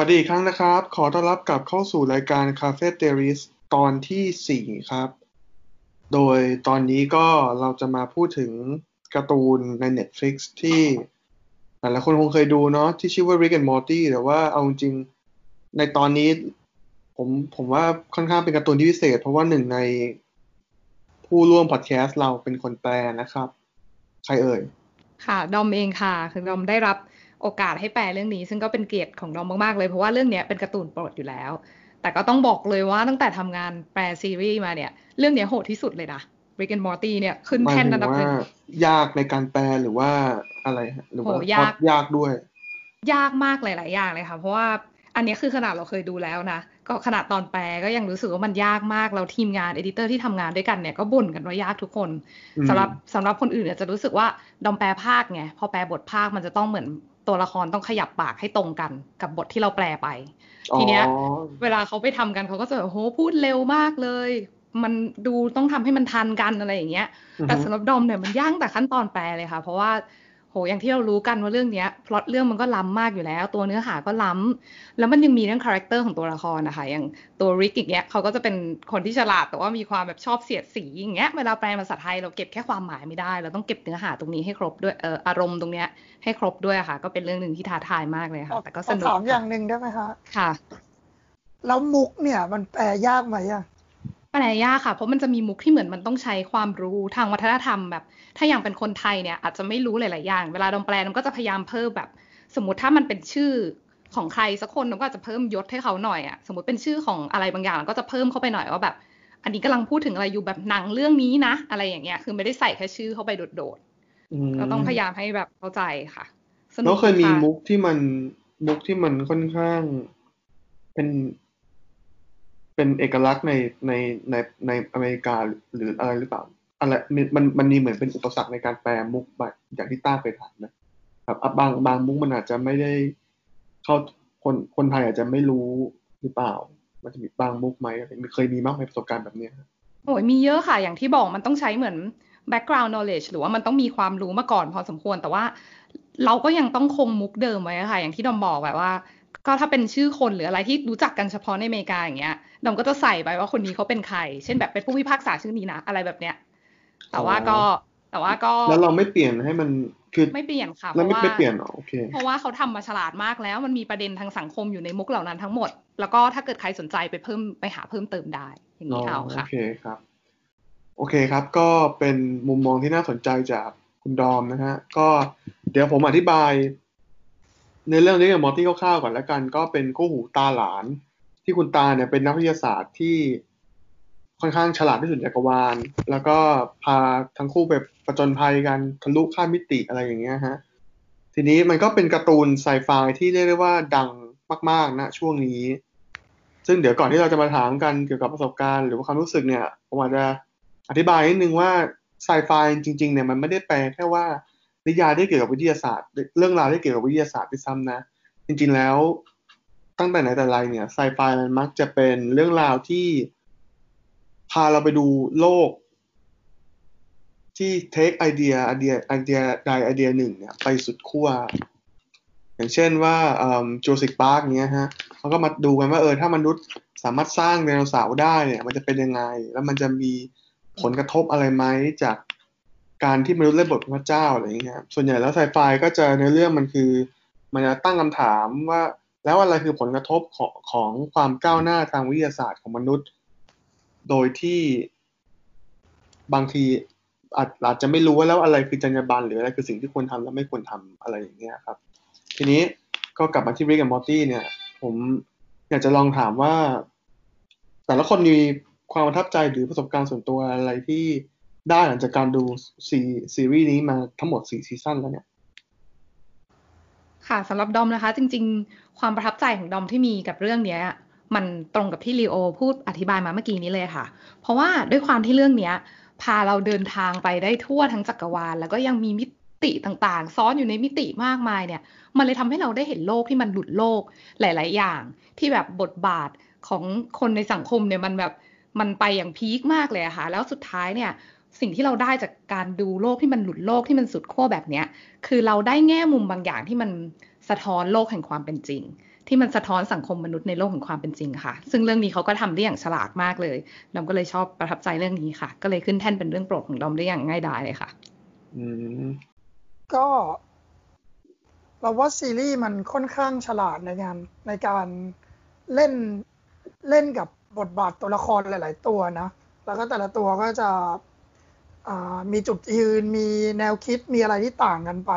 วัสดีอีกครั้งนะครับ ขอต้อนรับกลับเข้าสู่รายการ Cafe t e r i s ตอนที่ 4 ครับ โดยตอนนี้ก็เราจะมาพูดถึงการ์ตูนใน Netflix ที่หลายคนคงเคยดูเนาะที่ชื่อว่า Rick and Morty แต่ว่าเอาจริงในตอนนี้ ผมผมว่าค่อนข้างเป็นการ์ตูนที่พิเศษ เพราะว่าหนึ่งในผู้ร่วมพอดแคสต์เราเป็นคนแปลนะครับ ใครเอ่ย ค่ะ ดอมเองค่ะ คือดอมได้รับ โอกาสให้แปลเรื่องนี้ ซึ่งก็เป็นเกียรติของดอมมากๆเลยเพราะว่าเรื่องนี้เป็นการ์ตูนโปรดอยู่แล้ว แต่ก็ต้องบอกเลยว่าตั้งแต่ทำงานแปลซีรีส์มาเนี่ย เรื่องนี้โหดที่สุดเลยนะ Rick and Morty เนี่ยขึ้นแท่นอันดับหนึ่งยากในการแปลหรือว่าอะไรฮะหรือว่าโหยากยากด้วย ยากมากหลาย ๆ อย่างเลยค่ะเพราะว่าอันนี้คือขนาดเราเคยดูแล้วนะ ก็ขนาดตอนแปลก็ยังรู้สึกว่ามันยากมากแล้วทีมงานเอดิเตอร์ที่ทำงานด้วยกันเนี่ยก็บ่นกันว่ายากทุกคนอืมสำหรับสำหรับคนอื่นเนี่ยจะรู้สึกว่าดอมแปลพากย์ไงพอแปลบทพากย์มันจะต้องเหมือน ตัวละครต้องขยับปากให้ตรงกันกับบทที่เราแปลไป ทีเนี้ยอ๋อเวลาเขาไปทำกันเขาก็จะแบบโหพูดเร็วมากเลย มันดูต้องทำให้มันทันกันอะไรอย่างเงี้ย แต่สำหรับดอมเนี่ยมันยากตั้งแต่ขั้นตอนแปลเลยค่ะ เพราะว่าโหอย่างที่เรารู้กันว่าเรื่องเนี้ยพล็อตเรื่องมันก็ล้ำมากอยู่แล้ว ตัวเนื้อหาก็ล้ำแล้วมันยังมีเรื่อง character ของตัวละครนะคะอย่างตัวริกอย่างเงี้ยเขาก็จะเป็นคนที่ฉลาดแต่ว่ามีความแบบชอบเสียดสีอย่างเงี้ยเวลาแปลภาษาไทยเราเก็บแค่ความหมายไม่ได้ เราต้องเก็บเนื้อหาตรงนี้ให้ครบด้วยเอออารมณ์ตรงเนี้ย ให้ครบด้วยอะค่ะ ก็เป็นเรื่องหนึ่งที่ท้าทายมากเลยค่ะ แต่ก็สนุกขอถามอย่างหนึ่งได้ไหมคะค่ะ แล้วมุกเนี่ย มันแปลยากไหมอะแปลยากค่ะ เพราะมันจะมีมุกที่เหมือนมันต้องใช้ความรู้ทางวัฒนธรรมแบบ ถ้าอย่างเป็นคนไทยเนี่ย อาจจะไม่รู้หลาย ๆ อย่าง เวลาดอมแปลดอมก็จะพยายามเพิ่มแบบ สมมติถ้ามันเป็นชื่อของใครสักคนดอมก็อาจจะเพิ่มยศให้เขาหน่อยอะสมมติเป็นชื่อของอะไรบางอย่างก็จะเพิ่มเข้าไปหน่อยว่าแบบ อันนี้กำลังพูดถึงอะไรอยู่แบบหนังเรื่องนี้นะ อะไรอย่างเงี้ย คือไม่ได้ใส่แค่ชื่อเข้าไปโดดอืมๆ ก็ต้องพยายามให้แบบเข้าใจค่ะสนุแล้วเคยมีะมุกที่มันมุกที่มันค่อนข้างเป็น เป็นเอกลักษณ์ในในในในอเมริกาหรืออะไรหรือเปล่าอะไรมันมันมันมีเหมือนเป็นอุปสรรคในการแปลมุกแบบอย่างที่ต้าเคยถามนะครับอะบางบางมุกมันอาจจะไม่ได้เข้าคนคนไทยอาจจะไม่รู้หรือเปล่า มันจะมีบางมุกไหมอะไรเคยมีมากไหมประสบการณ์แบบเนี้ยโอ้ยมีเยอะค่ะ อย่างที่บอกมันต้องใช้เหมือน background knowledge หรือว่ามันต้องมีความรู้มาก่อนพอสมควร แต่ว่าเราก็ยังต้องคงมุกเดิมไว้อะค่ะ อย่างที่ดอมบอกแบบว่า ก็ถ้าเป็นชื่อคนหรืออะไรที่รู้จักกันเฉพาะในอเมริกาอย่างเงี้ยดอมก็จะใส่ไปว่าคนนี้เขาเป็นใคร เช่นแบบเป็นผู้พิพากษาชื่อนี้นะอะไรแบบเนี้ย แต่ว่าก็แต่ว่าก็แล้วเราไม่เปลี่ยนให้มันคือไม่เปลี่ยนค่ะเพแล้วไม่ราะว่าไม่เปลี่ยนเหรอโอเคเพราะว่าเขาทำมาฉลาดมากแล้ว มันมีประเด็นทางสังคมอยู่ในมุกเหล่านั้นทั้งหมด แล้วก็ถ้าเกิดใครสนใจไปเพิ่มไปหาเพิ่มเติมได้อย่างนี้เอาโอค่ะเคครับ โอเคครับ ก็เป็นมุมมองที่น่าสนใจจากคุณดอมนะฮะ ก็เดี๋ยวผมอธิบาย ในเรื่องนี้กับมอร์ตี้คร่าวๆก่อนแล้วกัน ก็เป็นคู่หูตาหลาน ที่คุณตาเนี่ยเป็นนักวิทยาศาสตร์ที่ค่อนข้างฉลาดที่สุดจักรวาล แล้วก็พาทั้งคู่ไปประจนภัยกันทะลุข้ามมิติอะไรอย่างเงี้ยฮะ ทีนี้มันก็เป็นการ์ตูนไซไฟที่เรียกได้ว่าดังมากๆนะช่วงนี้ ซึ่งเดี๋ยวก่อนที่เราจะมาถามกันเกี่ยวกับประสบการณ์หรือว่าความรู้สึกเนี่ยผมอาจจะ อธิบายนิดนึงว่าไซไฟจริงๆเนี่ยมันไม่ได้แปลแค่ว่านิยายที่เกี่ยวกับวิทยาศาสตร์ เรื่องราวที่เกี่ยวกับวิทยาศาสตร์ด้วยซ้ำนะ จริงๆแล้วตั้งแต่ไหนแต่ไรเนี่ยไซไฟมันมักจะเป็นเรื่องราวที่พาเราไปดูโลก ที่ take ไอเดียไอเดียไอเดียใดไอเดียหนึ่งเนี่ยไปสุดขั้วอย่างเช่นว่า Jurassic Park เนี้ยฮะเขาก็มาดูกันว่าเออถ้ามนุษย์สามารถสร้างไดโนเสาร์ได้เนี่ย มันจะเป็นยังไง แล้วมันจะมี ผลกระทบอะไรไหมจากการที่มนุษย์เล่นบทพระเจ้าอะไรอย่างเงี้ยส่วนใหญ่แล้วไซไฟก็จะในเรื่องมันคือ มันจะตั้งคำถามว่า แล้วอะไรคือผลกระทบของของความก้าวหน้าทางวิทยาศาสตร์ของมนุษย์ โดยที่บางทีอาจอาจจะไม่รู้ว่าแล้วอะไรคือจรรยาบรรณหรืออะไรคือสิ่งที่ควรทำและไม่ควรทำอะไรอย่างเงี้ยครับ ทีนี้ก็กลับมาที่ริกกับมอร์ตี้เนี่ย ผมอยากจะลองถามว่า แต่ละคนมี ความประทับใจหรือประสบการณ์ส่วนตัวอะไรที่ได้หลังจากการดูซีซีรีส์นี้มาทั้งหมดสี่ซีซั่นแล้วเนี่ย ค่ะสำหรับดอมนะคะ จริง ๆ ความประทับใจของดอมที่มีกับเรื่องเนี้ย มันตรงกับที่ลีโอพูดอธิบายมาเมื่อกี้นี้เลยค่ะ เพราะว่าด้วยความที่เรื่องเนี้ย พาเราเดินทางไปได้ทั่วทั้งจักรวาล แล้วก็ยังมีมิติต่างๆ ซ้อนอยู่ในมิติมากมายเนี่ย มันเลยทำให้เราได้เห็นโลกที่มันหลุดโลกหลาย ๆ อย่าง ที่แบบบทบาทของคนในสังคมเนี่ยมันแบบ มันไปอย่างพีคมากเลยอะค่ะ แล้วสุดท้ายเนี่ยสิ่งที่เราได้จากการดูโลกที่มันหลุดโลกที่มันสุดขั้วแบบเนี้ย คือเราได้แง่มุมบางอย่างที่มันสะท้อนโลกแห่งความเป็นจริง ที่มันสะท้อนสังคมมนุษย์ในโลกของความเป็นจริงค่ะ ซึ่งเรื่องนี้เขาก็ทำได้อย่างฉลาดมากเลยดอมก็เลยชอบประทับใจเรื่องนี้ค่ะ ก็เลยขึ้นแท่นเป็นเรื่องโปรดของดอมได้อย่างง่ายดายเลยค่ะ อืมก็เราว่าซีรีส์มันค่อนข้างฉลาดในงานในการเล่นเล่นกับบทบาทตัวละครหลาย ๆ ตัวนะ แล้วก็แต่ละตัวก็จะอ่ามีจุดยืนมีแนวคิดมีอะไรที่ต่างกันไป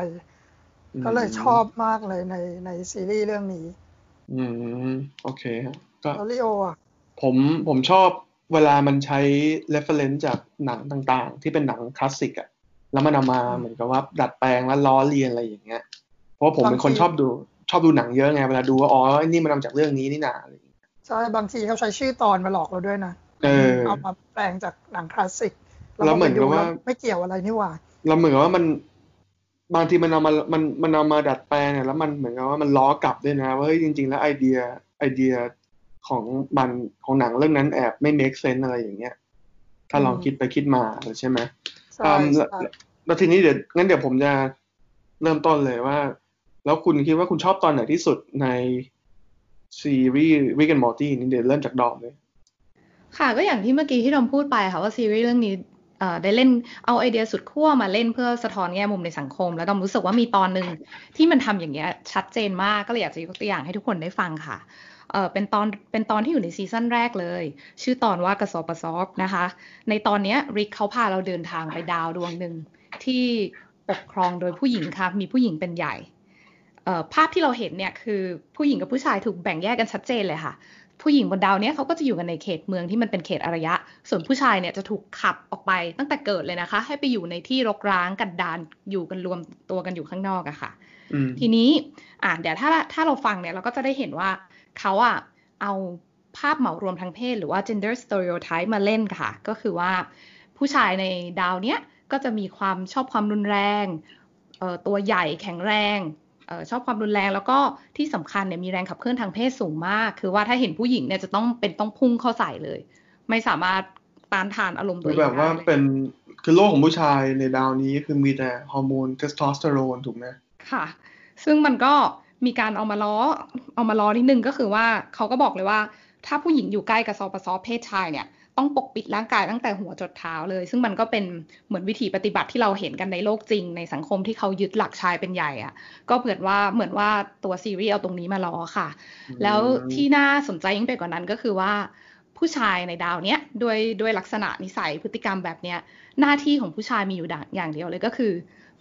อืมก็เลยชอบมากเลยในในซีรีส์เรื่องนี้ อืม โอเคครับก็แล้วลิโออะผมผมชอบเวลามันใช้ reference จากหนังต่างๆ ที่เป็นหนังคลาสสิกอะแล้วมันเอามาเหมือนกับว่าดัดแปลงแล้วล้อเลียนอะไรอย่างเงี้ย เพราะว่าผมเป็นคนชอบดูชอบดูหนังเยอะไง เวลาดูว่าอ๋อไอ้นี่มันมาจากเรื่องนี้นี่นาอะไรอย่างเงี้ย ใช่บางทีเขาใช้ชื่อตอนมาหลอกเราด้วยนะเออเอามาแปลงจากหนังคลาสสิกแล้วเหมือนกับว่ารไปดูแล้ไม่เกี่ยวอะไรนี่หว่า เราเหมือนกับว่ามันบางทีมันเอามา มันมันเอามาดัดแปลงเนี่ยแล้วมันเหมือนกับว่ามันล้อกลับด้วยนะว่าเฮ้ยจริง ๆ แล้วไอเดียไอเดียของมันของหนังเรื่องนั้นแอบไม่ make sense อะไรอย่างเงี้ย ถ้าลองคิดไปคิดมาใช่ไหมใช่อืมใช่แล้วแล้วทีนี้เดี๋ยวงั้นเดี๋ยวผมจะเริ่มต้นเลยว่า แล้วคุณคิดว่าคุณชอบตอนไหนที่สุดใน ซีรีส์ Rick and Morty นี่เดี๋ยวเริ่มจากดอมเลย ค่ะก็อย่างที่เมื่อกี้ที่ดอมพูดไปค่ะว่าซีรีส์เรื่องนี้เอ่อได้เล่นเอาไอเดียสุดขั้วมาเล่นเพื่อสะท้อนแง่มุมในสังคม แล้วดอมรู้สึกว่ามีตอนหนึ่งที่มันทำอย่างเงี้ยชัดเจนมากก็เลยอยากจะยกตัวอย่างให้ทุกคนได้ฟังค่ะเอ่อเป็นตอนเป็นตอนที่อยู่ในซีซั่นแรกเลย ชื่อตอนว่ากระสอบกระสอบนะคะ ในตอนเนี้ยริกเขาพาเราเดินทางไปดาวดวงหนึ่งที่ปกครองโดยผู้หญิงค่ะมีผู้หญิงเป็นใหญ่ ภาพที่เราเห็นเนี่ยคือผู้หญิงกับผู้ชายถูกแบ่งแยกกันชัดเจนเลยค่ะ ผู้หญิงบนดาวเนี้ยเขาก็จะอยู่กันในเขตเมืองที่มันเป็นเขตอารยะ ส่วนผู้ชายเนี่ยจะถูกขับออกไปตั้งแต่เกิดเลยนะคะ ให้ไปอยู่ในที่รกร้างกันดานอยู่กันรวมตัวกันอยู่ข้างนอกอะค่ะอืมทีนี้อ่าเดี๋ยวถ้าถ้าเราฟังเนี่ยเราก็จะได้เห็นว่าเขาอะเอาภาพเหมารวมทางเพศหรือว่า gender stereotype มาเล่นค่ะ ก็คือว่าผู้ชายในดาวเนี้ยก็จะมีความชอบความรุนแรงเอ่อตัวใหญ่แข็งแรงเอ่อ ชอบความรุนแรง แล้วก็ที่สำคัญเนี่ยมีแรงขับเคลื่อนทางเพศสูงมาก คือว่าถ้าเห็นผู้หญิงเนี่ยจะต้องเป็นต้องพุ่งเข้าใส่เลย ไม่สามารถต้านทานอารมณ์ตัวเองคือแบบว่าได้เลยเป็นคือโลกของผู้ชายในดาวนี้คือมีแต่ฮอร์โมนเทสโทสเตอโรนถูกไหมค่ะ ซึ่งมันก็มีการเอามาล้อเอามาล้อนิดนึงก็คือว่าเขาก็บอกเลยว่า ถ้าผู้หญิงอยู่ใกล้กับซอปซอเพศชายเนี่ย ต้องปกปิดร่างกายตั้งแต่หัวจดเท้าเลย ซึ่งมันก็เป็นเหมือนวิธีปฏิบัติที่เราเห็นกันในโลกจริง ในสังคมที่เขายึดหลักชายเป็นใหญ่อะก็เผื่อว่าเหมือนว่าตัวซีรีส์เอาตรงนี้มาล้อค่ะ แล้วที่น่าสนใจยิ่งไปกว่านั้นก็คือว่าผู้ชายในดาวเนี้ยด้วยด้วยลักษณะนิสัยพฤติกรรมแบบเนี้ยหน้าที่ของผู้ชายมีอยู่อย่างเดียวเลยก็คือ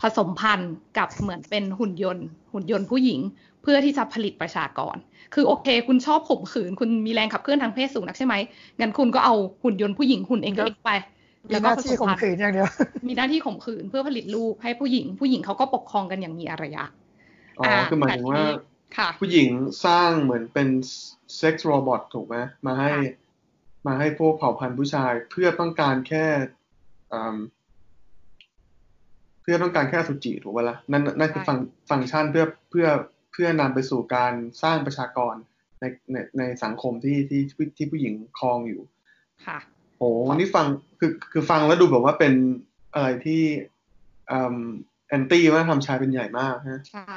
ผสมพันธุ์กับเหมือนเป็นหุ่นยนต์ หุ่นยนต์ผู้หญิง เพื่อที่จะผลิตประชากร คือโอเค คุณชอบข่มขืน คุณมีแรงขับเคลื่อนทางเพศสูงนักใช่ไหมงั้นคุณก็เอาหุ่นยนต์ผู้หญิงหุ่นเองเล็กไปมีหน้าที่ข่มขืนอย่างเดียว มีหน้าที่ข่มขืนเพื่อผลิตลูกให้ผู้หญิง ผู้หญิงเขาก็ปกครองกันอย่างมีอารยะอ๋อคือหมายถึงว่าแต่ทีนี้ค่ะผู้หญิงสร้างเหมือนเป็นเซ็กซ์โรบอทถูกไหมมาให้ค่ะมาให้พวกเผ่าพันธุ์ผู้ชายเพื่อต้องการแค่อืมเพื่อต้องการแค่อสุจิถูกไหมล่ะนั่นนั่นคือฟังฟังก์ชันเพื่อเพื่อเพื่อนำไปสู่การสร้างประชากรในในในสังคมที่ที่ที่ที่ผู้หญิงครองอยู่ ค่ะโอ้วันนี้ฟังคือคือฟังแล้วดูแบบว่าเป็นอะไรที่อืมแอนตี้ว่าทำชายเป็นใหญ่มากฮะใช่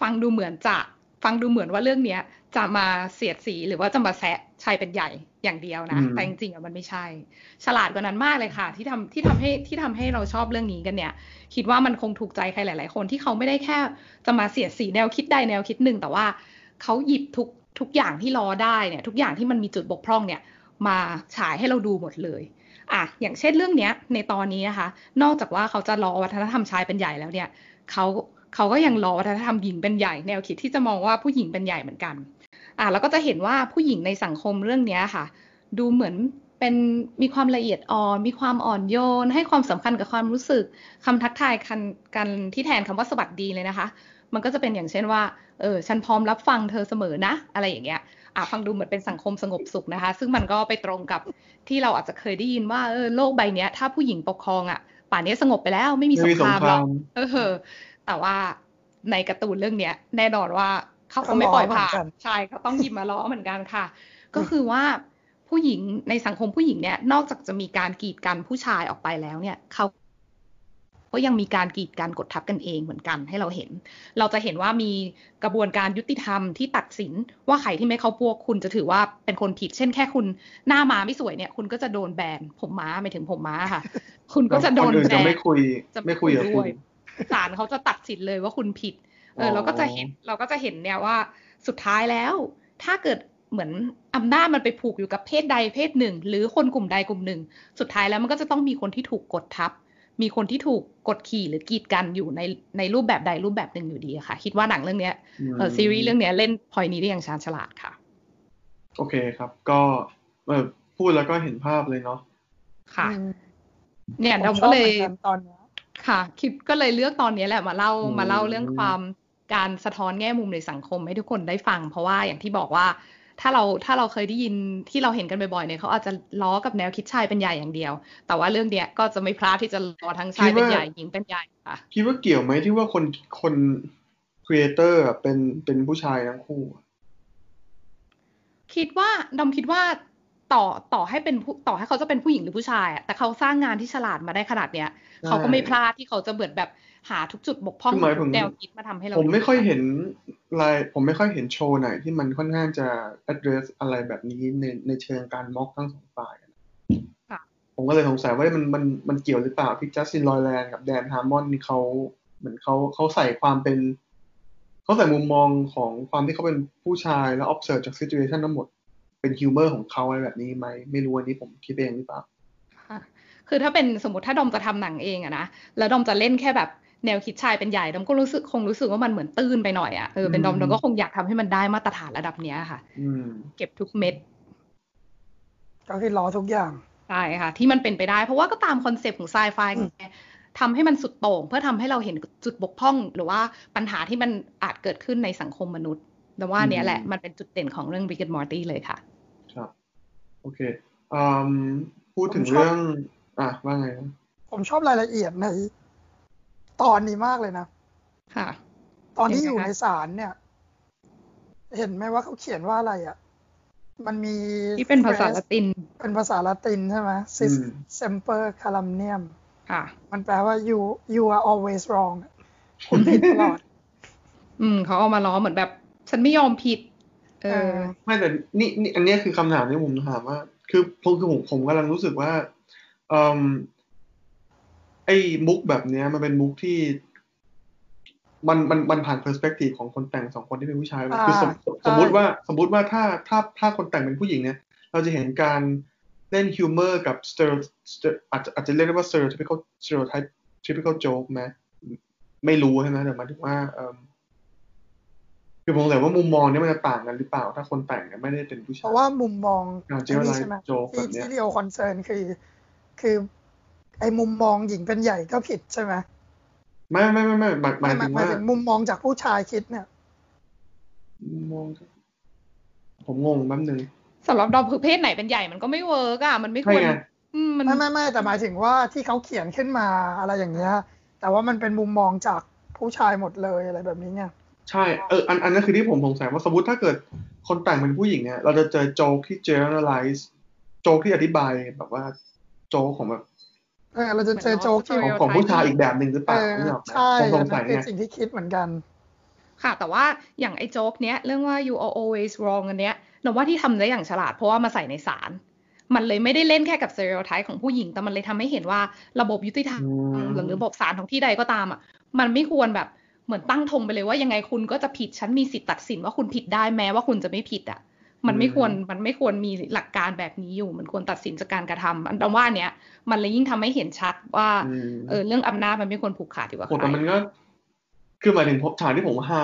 ฟังดูเหมือนจะ ฟังดูเหมือนว่าเรื่องเนี้ย จะมาเสียดสีหรือว่าจะมาแซะชายเป็นใหญ่อย่างเดียวนะอืมแต่จริงๆอะมันไม่ใช่ ฉลาดกว่านั้นมากเลยค่ะ ที่ทำที่ทำให้ที่ทำให้เราชอบเรื่องนี้กันเนี่ย คิดว่ามันคงถูกใจใครหลาย ๆ คนที่เขาไม่ได้แค่จะมาเสียดสีแนวคิดใดแนวคิดหนึ่งแต่ว่าเขาหยิบทุกทุกอย่างที่ล้อได้เนี่ย ทุกอย่างที่มันมีจุดบกพร่องเนี่ย มาฉายให้เราดูหมดเลยอะอย่างเช่นเรื่องเนี้ย ในตอนนี้นะคะ นอกจากว่าเขาจะล้อวัฒนธรรมชายเป็นใหญ่แล้วเนี่ยเขา เขาก็ยังล้อวัฒนธรรมหญิงเป็นใหญ่แนวคิดที่จะมองว่าผู้หญิงเป็นใหญ่เหมือนกัน อะแล้วก็จะเห็นว่าผู้หญิงในสังคมเรื่องเนี้ยค่ะ ดูเหมือนเป็นมีความละเอียดอ่อน มีความอ่อนโยน ให้ความสำคัญกับความรู้สึกคำทักทายกันกันที่แทนคำว่าสวัสดีเลยนะคะ มันก็จะเป็นอย่างเช่นว่า เออ ฉันพร้อมรับฟังเธอเสมอนะ อะไรอย่างเงี้ย อะฟังดูเหมือนเป็นสังคมสงบสุขนะคะ ซึ่งมันก็ไปตรงกับที่เราอาจจะเคยได้ยินว่า เออ โลกใบเนี้ย ถ้าผู้หญิงปกครองอะ ป่านนี้สงบไปแล้ว ไม่มีสไม่งมีคสงรามคหรราอกมเออ แต่ว่าในการ์ตูนเรื่องเนี้ย แน่นอนว่าเขาก็ไม่ปล่อยผ่านใช่เขาต้องหยิบมาล้อเหมือนกันค่ะ ก็คือว่าผู้หญิงในสังคมผู้หญิงเนี่ย นอกจากจะมีการกีดกันผู้ชายออกไปแล้วเนี่ยเขาก็ยังมีการกีดการกดทับกันเองเหมือนกันให้เราเห็น เราจะเห็นว่ามีกระบวนการยุติธรรมที่ตัดสินว่าใครที่ไม่เข้าพวกคุณจะถือว่าเป็นคนผิด เช่นแค่คุณหน้าม้าไม่สวยเนี่ย คุณก็จะโดนแบนผมม้าไม่ถึงผมม้าค่ะ คุณก็จะโดนคนอื่นแบจะนไม่คุยจะไม่คุยกับคุด้วณย ศาลเขาจะตัดสินเลยว่าคุณผิดเอออเราก็จะเห็นเราก็จะเห็นเนี่ยว่าสุดท้ายแล้ว ถ้าเกิดเหมือนอำนาจมันไปผูกอยู่กับเพศใดเพศหนึ่ง หรือคนกลุ่มใดกลุ่มหนึ่ง สุดท้ายแล้วมันก็จะต้องมีคนที่ถูกกดทับ มีคนที่ถูกกดขี่หรือกีดกันอยู่ในในรูปแบบใดรูปแบบหนึ่งอยู่ดีอะค่ะ คิดว่าหนังเรื่องเนี้ยเออซีรีส์เรื่องเนี้ยเล่นพอยนี้ได้อย่างชาญฉลาดค่ะ โอเคครับ ก็เออพูดแล้วก็เห็นภาพเลยเนาะค่ะอืมเนี่ยผเรามชก็อบเลเหมืยอนกันตอนเนี้ย ค่ะคิดก็เลยเลือกตอนนี้แหละมาเล่าอืมมาเล่าเรื่องความการสะท้อนแง่มุมในสังคมให้ทุกคนได้ฟัง เพราะว่าอย่างที่บอกว่าถ้าเราถ้าเราเคยได้ยินที่เราเห็นกันบ่อยๆเนี่ยเขาอาจจะล้อกับแนวคิดชายเป็นใหญ่อย่างเดียว แต่ว่าเรื่องเนี้ยก็จะไม่พลาดที่จะล้อทั้งชายเป็นใหญ่หญิงเป็นใหญ่ค่ะคิดว่าเกี่ยวไหมที่ว่าคนคนครีเอเตอร์เป็นเป็นผู้ชายทั้งคู่อะคิดว่าดอมคิดว่าต่อต่อให้เป็นผู้ต่อให้เขาจะเป็นผู้หญิงหรือผู้ชายอะแต่เขาสร้างงานที่ฉลาดมาได้ขนาดเนี้ย เขาก็ไม่พลาดที่เขาจะเหมือนแบบหาทุกจุดบกพร่องคือหมายทุถึกงแนวคิดมาทำให้เรา ผมไม่ดูค่อยเห็นรายผมไม่ค่อยเห็นโชว์ไหนที่มันค่อนข้างจะ address อะไรแบบนี้ในในเชิงการ mock ทั้งสองฝ่ายอะค่ะผมก็เลยสงสัยว่ามันมันมันเกี่ยวหรือเปล่าที่จัสตินรอยแลนด์กับแดนฮาร์มอนนี่เขาเหมือนเขาเขาใส่ความเป็นเขาใส่มุมมองของความที่เขาเป็นผู้ชายแล้ว observe จาก situation ทั้งหมดเป็น humor ของเขาอะไรแบบนี้ไหมไม่รู้อันนี้ผมคิดเองหรือเปล่าค่ะ คือถ้าเป็นสมมติถ้าดอมจะทำหนังเองอะนะ แล้วดอมจะเล่นแค่แบบแนวคิดชายเป็นใหญ่ดอมก็รู้สึกคงรู้สึกว่ามันเหมือนตื้นไปหน่อยอะเออเป็นดอมอืมดอมก็คงอยากทำให้มันได้มาตรฐานระดับเนี้ยค่ะอืมเก็บทุกเม็ด ก็คือรอทุกอย่างใช่ค่ะ ที่มันเป็นไปได้ เพราะว่าก็ตามคอนเซปต์ของไซไฟไงทำให้มันสุดโต่งเพื่อทำให้เราเห็นจุดบกพร่อง หรือว่าปัญหาที่มันอาจเกิดขึ้นในสังคมมนุษย์แต่ว่าเนี้ยแหละอืมมันเป็นจุดเด่นของเรื่อง Rick and Morty เลยค่ะ ครับ โอเคอืมพูดถึงผมชอบเรื่อง อะว่าไงนะผมชอบรายละเอียดในตอนนี้มากเลยนะ ค่ะ ตอนที่เห็อนไหมยู่คะในศาลเนี่ย เห็นไหมว่าเขาเขียนว่าอะไรอะ มันมีที่เป็นภาษาละติน เป็นภาษาละตินใช่ไหม sis semper calumnium ค่ะ มันแปลว่า you you are always wrong คุณผิดตลอด อืม เขาเอามาล้อเหมือนแบบ ฉันไม่ยอมผิด เอเอออไม่แต่นี่นี่อันเนี้ยคือคำถามที่ผมถามว่า คือผมคือผมผมกำลังรู้สึกว่า อืมไอ้มุกแบบเนี้ย มันเป็นมุกที่ มันมันมันผ่าน perspective ของคนแต่งสองคนที่เป็นผู้ชายมาอ่าคือสมใช่สมมติว่าสมมติว่าถ้าถ้าถ้าคนแต่งเป็นผู้หญิงเนี่ย เราจะเห็นการเล่น humor กับ ster อาจจะอาจจะเรียกได้ว่า stereotypical stereotypical joke ไหมไม่รู้ใช่ไหมแต่หมายถึงว่าเอิ่มคือผมเลยว่ามุมมองเนี้ยมันจะต่างกันหรือเปล่าถ้าคนแต่งเนี่ยไม่ได้เป็นผู้ชายเพราะว่ามุมมองอ่าไอ้นี่ generalize ใช่ไหม joke ที่แบบเนี้ยที่เรียว concern คือ คือ ไอ้มุมมองหญิงเป็นใหญ่ก็ผิดใช่ไหมไม่ไม่ไม่ไม่หมายหมายหมาถึงหมายถึงว่ามุมมองจากผู้ชายคิดเนี่ย มุมมอง ผมงงแป๊บนึงสำหรับดอมคือเพศไหนเป็นใหญ่มันก็ไม่ work อะมันไม่ควรไงใช่อืมมันไม่ไม่ไม่แต่หมายถึงว่าที่เขาเขียนขึ้นมาอะไรอย่างเงี้ย แต่ว่ามันเป็นมุมมองจากผู้ชายหมดเลยอะไรแบบนี้ไงใช่เอออันอันนั้นคือที่ผมสงสัยว่าสมมติถ้าเกิดคนแต่งเป็นผู้หญิงเนี่ยเราจะเจอโจ๊กที่ generalize โจ๊กที่อธิบายแบบว่า โจ๊กของแบบเออเราจะเจอโจ๊กที่ของของผู้ชายอีกแบบหนึ่งหรือเปเอล่าอไม่ออกไหมใช่ผมสอังนสันั้ยนคือเนี่ยสิ่งที่คิดเหมือนกัน ค่ะ แต่ว่าอย่างไอ้โจ๊กเนี้ยเรื่องว่า you are always wrong อันเนี้ยนว่าที่ทำได้อย่างฉลาดเพราะว่ามาใส่ในสารมันเลยไม่ได้เล่นแค่กับ stereotype ของผู้หญิง แต่มันเลยทำให้เห็นว่าระบบยุติธรรมอืมหรือระบบศาลของที่ใดก็ตามอะ มันไม่ควรแบบเหมือนตั้งธงไปเลยว่ายังไงคุณก็จะผิด ฉันมีสิทธิ์ตัดสินว่าคุณผิดได้แม้ว่าคุณจะไม่ผิดอะ มันไม่ควรมันไม่ควรมีหลักการแบบนี้อยู่ มันควรตัดสินจากการกระทำอันดอมว่าเนี้ยมันเลยยิ่งทำให้เห็นชัดว่าอืมเออเรื่องอำนาจมันไม่ควรผูกขาดอยู่กับโอ้ใครแต่มันก็ คือหมายถึงผมฉากที่ผมฮา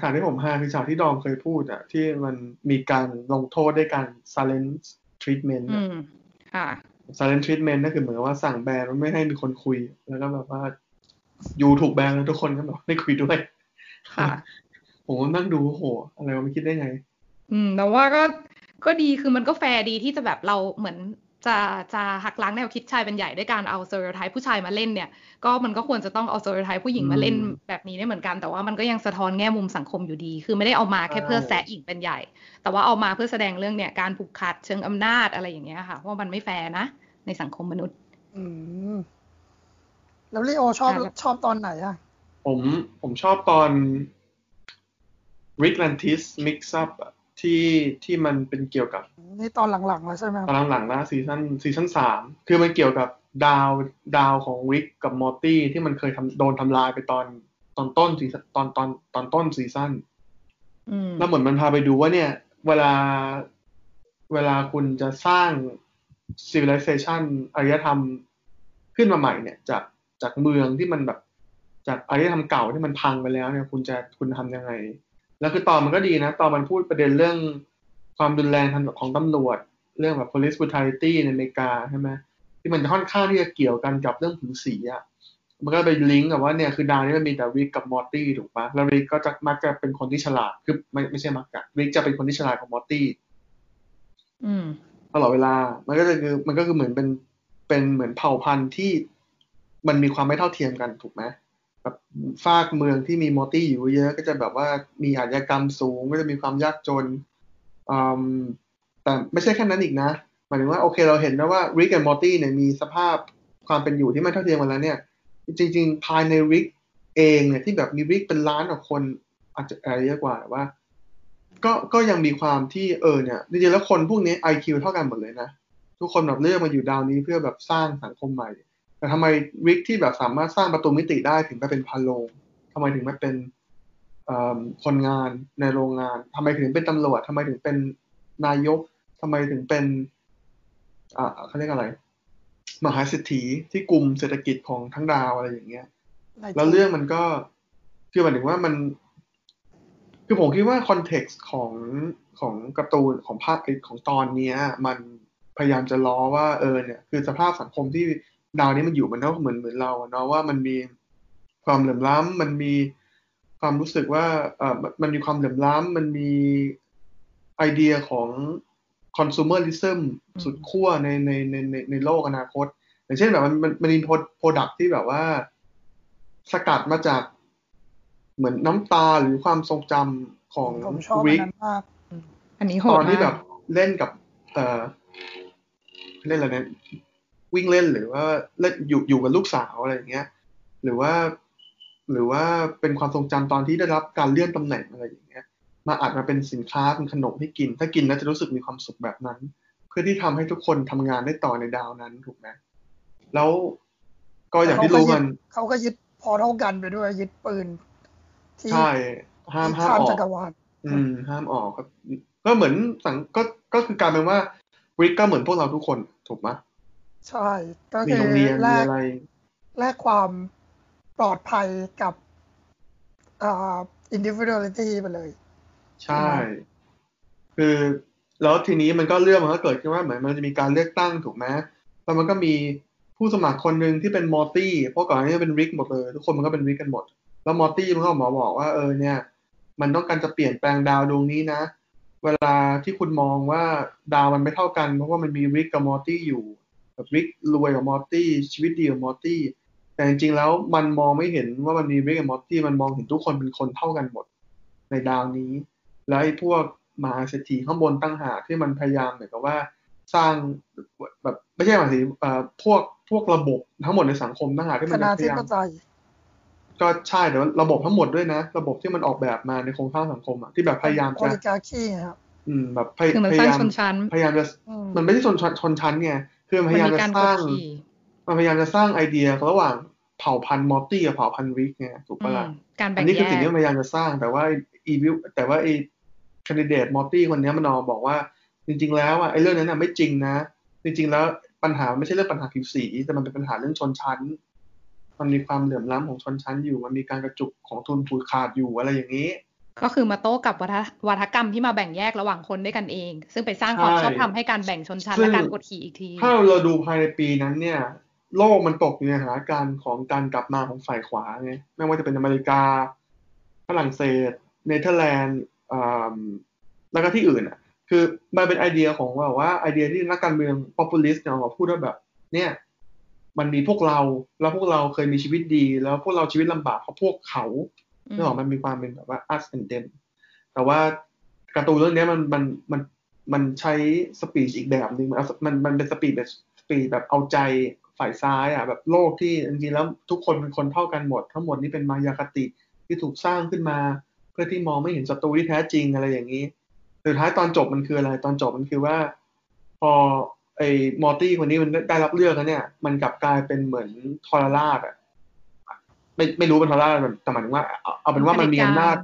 ฉากที่ผมฮาคือฉากที่ดอมเคยพูดอะที่มันมีการลงโทษด้วยการ silent treatment อือะมค่ะ silent treatment นั่นคือเหมือนกับว่าสั่งแบนว่าไม่ให้มีคนคุย แล้วก็แบบว่ายูถูกแบนแล้วทุกคนก็แบบไม่คุยด้วย ค่ะ ผมก็นั่งดูโอ้โห อะไรวะไม่คิดได้ไง อืม แต่ว่าก็ก็ดีคือมันก็แฟร์ดีที่จะแบบเราเหมือนจะจะหักล้างแนวคิดชายเป็นใหญ่ด้วยการเอา stereotype ผู้ชายมาเล่นเนี่ย ก็มันก็ควรจะต้องเอา stereotype ผู้หญิงมาเล่นอืมแบบนี้ได้เหมือนกัน แต่ว่ามันก็ยังสะท้อนแง่มุมสังคมอยู่ดี คือไม่ได้เอามาแค่ใช่เพื่อแซะหญิงเป็นใหญ่ แต่ว่าเอามาเพื่อแสดงเรื่องเนี่ยการผูกขาดเชิงอำนาจอะไรอย่างเงี้ยค่ะว่ามันไม่แฟร์นะ ในสังคมมนุษย์ อืมแล้วลีโอชอบอะแล้วชอบตอนไหนอะผมผมชอบตอน Ricklantis Mixup อะ ที่ที่มันเป็นเกี่ยวกับนี่ตอนหลังๆแล้วใช่ไหมครับตอนหลังๆนะซีซั่นซีซั่นสามคือมันเกี่ยวกับดาวดาวของริกกับมอร์ตี้ที่มันเคยทำโดนทำลายไปตอนตอนต้นซีซั่นตอนตอนตอนต้นซีซั่นอืมแล้วเหมือนมันพาไปดูว่าเนี่ย เวลาเวลาคุณจะสร้าง civilization อารยธรรมขึ้นมาใหม่เนี่ย จากจากเมืองที่มันแบบ จากอารยธรรมเก่าที่มันพังไปแล้วเนี่ย คุณจะคุณทำยังไง แล้วคือตอนมันก็ดีนะ ตอนมันพูดประเด็นเรื่องความรุนแรงทางของตำรวจ เรื่องแบบ police brutality ในอเมริกาใช่ไหมที่มันค่อนข้างที่จะเกี่ยวกันกับเรื่องผิวสีอะมันก็ไปลิงก์กับว่าเนี่ยคือดาวนี้มันมีแต่ริกกับมอร์ตี้ถูกปะแล้วริกก็จะมักจะเป็นคนที่ฉลาดคือไม่ไม่ใช่มักจะริกจะเป็นคนที่ฉลาดกว่ามอร์ตี้อืมตลอดเวลา มันก็จะคือมันก็คือเหมือนเป็นเป็นเหมือนเผ่าพันธุ์ที่มันมีความไม่เท่าเทียมกันถูกไหม แบบฟากเมืองที่มีมอร์ตี้อยู่เยอะก็จะแบบว่ามีอาชญากรรมสูงก็จะมีความยากจนอืมแต่ไม่ใช่แค่นั้นอีกนะหมายถึงว่าโอเคเราเห็นนะว่าริกกับมอร์ตี้เนี่ยมีสภาพความเป็นอยู่ที่ไม่เท่าเทียมกันแล้วเนี่ย จริง ๆ ภายในริกเองเนี่ยที่แบบมีริกเป็นล้านกว่าคนอาจจะอะไรเยอะกว่าแต่ว่า ก็ก็ยังมีความที่เออเนี่ยจริงๆแล้วคนพวกนี้ IQ เท่ากันหมดเลยนะ ทุกคนแบบเลือกมาอยู่ดาวนี้เพื่อแบบสร้างสังคมใหม่ แต่ทำไมริกที่แบบสามารถสร้างประตูมิติได้ถึงไปเป็นพาโลงทำไมถึงไม่เป็นเอ่อคนงานในโรงงานทำไมถึงเป็นตำรวจทำไมถึงเป็นนายกทำไมถึงเป็นอ่าเขาเรียกอะไร มหาเศรษฐีที่กลุ่มเศรษฐกิจของทั้งดาวอะไรอย่างเงี้ยในแล้วเรื่องมันก็คือหมายถึงว่ามัน คือผมคิดว่าคอนเท็กซ์ของของการ์ตูนของภาคของตอนเนี้ย มันพยายามจะล้อว่าเออเนี่ย คือสภาพสังคมที่ ดาวนี้มันอยู่มันก็เหมือนเหมือนเราอะเนาะว่ามันมีความเหลื่อมล้ำมันมีความรู้สึกว่าเออมันมันมีความเหลื่อมล้ำมันมีไอเดียของ consumerism สุดขั้วในในในในในโลกอนาคต อย่างเช่นแบบมันมันมันมีโปรดักที่แบบว่า สกัดมาจากเหมือนน้ำตาหรือความทรงจำของผมชอบอัรินกนั้นมากอันนี้โหตดอนที่มาแบกบเล่นกับ เอ่อเล่นอะไรเนี่ย วิ่งเล่นหรือว่าเล่นอยู่อยู่กับลูกสาวอะไรอย่างเงี้ย หรือว่า หรือว่าเป็นความทรงจำตอนที่ได้รับการเลื่อนตำแหน่งอะไรอย่างเงี้ย มาอัดมาเป็นสินค้าเป็นขนมให้กิน ถ้ากินแล้วจะรู้สึกมีความสุขแบบนั้น เพื่อที่ทำให้ทุกคนทำงานได้ต่อในดาวนั้นถูกไหมแล้วก็อย่างที่รู้กันเขาก็ยึดพอเท่ากันไปด้วยยึดปืนที่ใช่ห้ามห้ามข้ามออจักกรวาลอืม ห้ามออกครับก็เหมือนสังก็ก็คือการเป็นว่าริกก็เหมือนพวกเราทุกคนถูกไหม ใช่ ก็มีคือโรงเรียนแลมีกอะไรแลกความปลอดภัยกับอ่า individuality ไปเลย ใช่ คือแล้วทีนี้มันก็เรื่องมันก็เกิดขึ้นว่าเหมือนมันจะมีการเลือกตั้งถูกไหมแล้วมันก็มีผู้สมัครคนหนึ่งที่เป็นมอร์ตี้เพราะก่อนหน้านี้เป็นริกหมดเลย ทุกคนมันก็เป็นริกกันหมด แล้วมอร์ตี้มันก็ออกมาบอกว่าเออเนี่ย มันต้องการจะเปลี่ยนแปลงดาวดวงนี้นะ เวลาที่คุณมองว่าดาวมันไม่เท่ากัน เพราะว่ามันมีริกกับมอร์ตี้อยู่ แบบริกรวยกับมอร์ตี้ชีวิตดีกับมอร์ตี้แต่จริงๆแล้วมันมองไม่เห็นว่ามันมีริกกับมอร์ตี้มันมองเห็นทุกคนเป็นคนเท่ากันหมดในดาวนี้ แล้วไอ้พวกมหาเศรษฐีข้างบนตั้งหากที่มันพยายามเหมือนกับว่าสร้างแบบไม่ใช่มหาเศรษฐีเอ่อพวกพวกระบบทั้งหมดในสังคมตั้งหากที่คมันณะพที่ยายามเข้าใจก็ใช่แต่ว่าระบบทั้งหมดด้วยนะ ระบบที่มันออกแบบมาในโครงสร้างสังคมอะที่แบบพยายามโอจะลิการคีครับอืมแบบพยคือมันพสร้างยายามชนชั้นพยายามจะอืมมันไม่ใช่ชนชั้นชนชั้นไง คือมันพมันยายามมีจะการสกดร้างขี่มันพยายามจะสร้างไอเดียระหว่างเผ่าพันธุ์มอร์ตี้กับเผ่าพันธุ์ริกไงถูกอืปะมล่ะการแบ่อังนนี้แยคือสิ่งกที่มันพยายามจะสร้าง แต่ว่าอีวิวแต่ว่าไอ้แคนดิเดตมอร์ตี้คนเนี้ยมันออกบอกว่า จริง ๆ แล้วอะไอ้เรื่องนั้นน่ะไม่จริงนะ จริง ๆ แล้วปัญหาไม่ใช่เรื่องปัญหาผิวสี แต่มันเป็นปัญหาเรื่องชนชั้น มันมีความเหลื่อมล้ำของชนชั้นอยู่ มันมีการกระจุกของทุนผูกขาดอยู่อะไรอย่างนี้ ก็คือมาโต้กับวัฒวัฒกรรมที่มาแบ่งแยกระหว่างคนด้วยกันเอง ซึ่งไปสร้างความใช่ชอบธรรมให้การแบ่งชนชั้นซึ่และงการกดขี่อีกที ถ้าเราดูภายในปีนั้นเนี่ย โลกมันตกอยู่ในสถานการณ์ของการกลับมาของฝ่ายขวาไงไม่ว่าจะเป็นอเมริกาฝรั่งเศส เนเธอร์แลนด์อ่าแล้วก็ที่อื่นอะ คือมันเป็นไอเดียของแบบว่าไอเดียที่นักการเมือง populist เนี่ยออกมาพูดว่าแบบ เนี่ย มันมีพวกเราแล้วพวกเราเคยมีชีวิตดี แล้วพวกเราชีวิตลำบากเพราะพวกเขาอืม เรื่องของมันมีความเป็นแบบว่า us and them แต่ว่าการ์ตูนเรื่องนี้มันมันมันมันใช้สปีชอีกแบบหนึ่งมันเอามันมันเป็นสปีชแบบสปีชแบบเอาใจฝ่ายซ้ายอะแบบโลกที่จริงๆแล้วทุกคนเป็นคนเท่ากันหมด ทั้งหมดนี่เป็นมายาคติที่ถูกสร้างขึ้นมา เพื่อที่มองไม่เห็นศัตรูที่แท้จริงอะไรอย่างนี้สุดท้ายตอนจบมันคืออะไร ตอนจบมันคือว่า พอไอ้มอร์ตี้คนนี้มันได้รับเลือกแล้วเนี่ย มันกลับกลายเป็นเหมือนทรราชอะ ไม่ไม่รู้เป็นทรราชแต่หมายถึงว่าเอาเอาเป็นว่ามันมีอำนาจ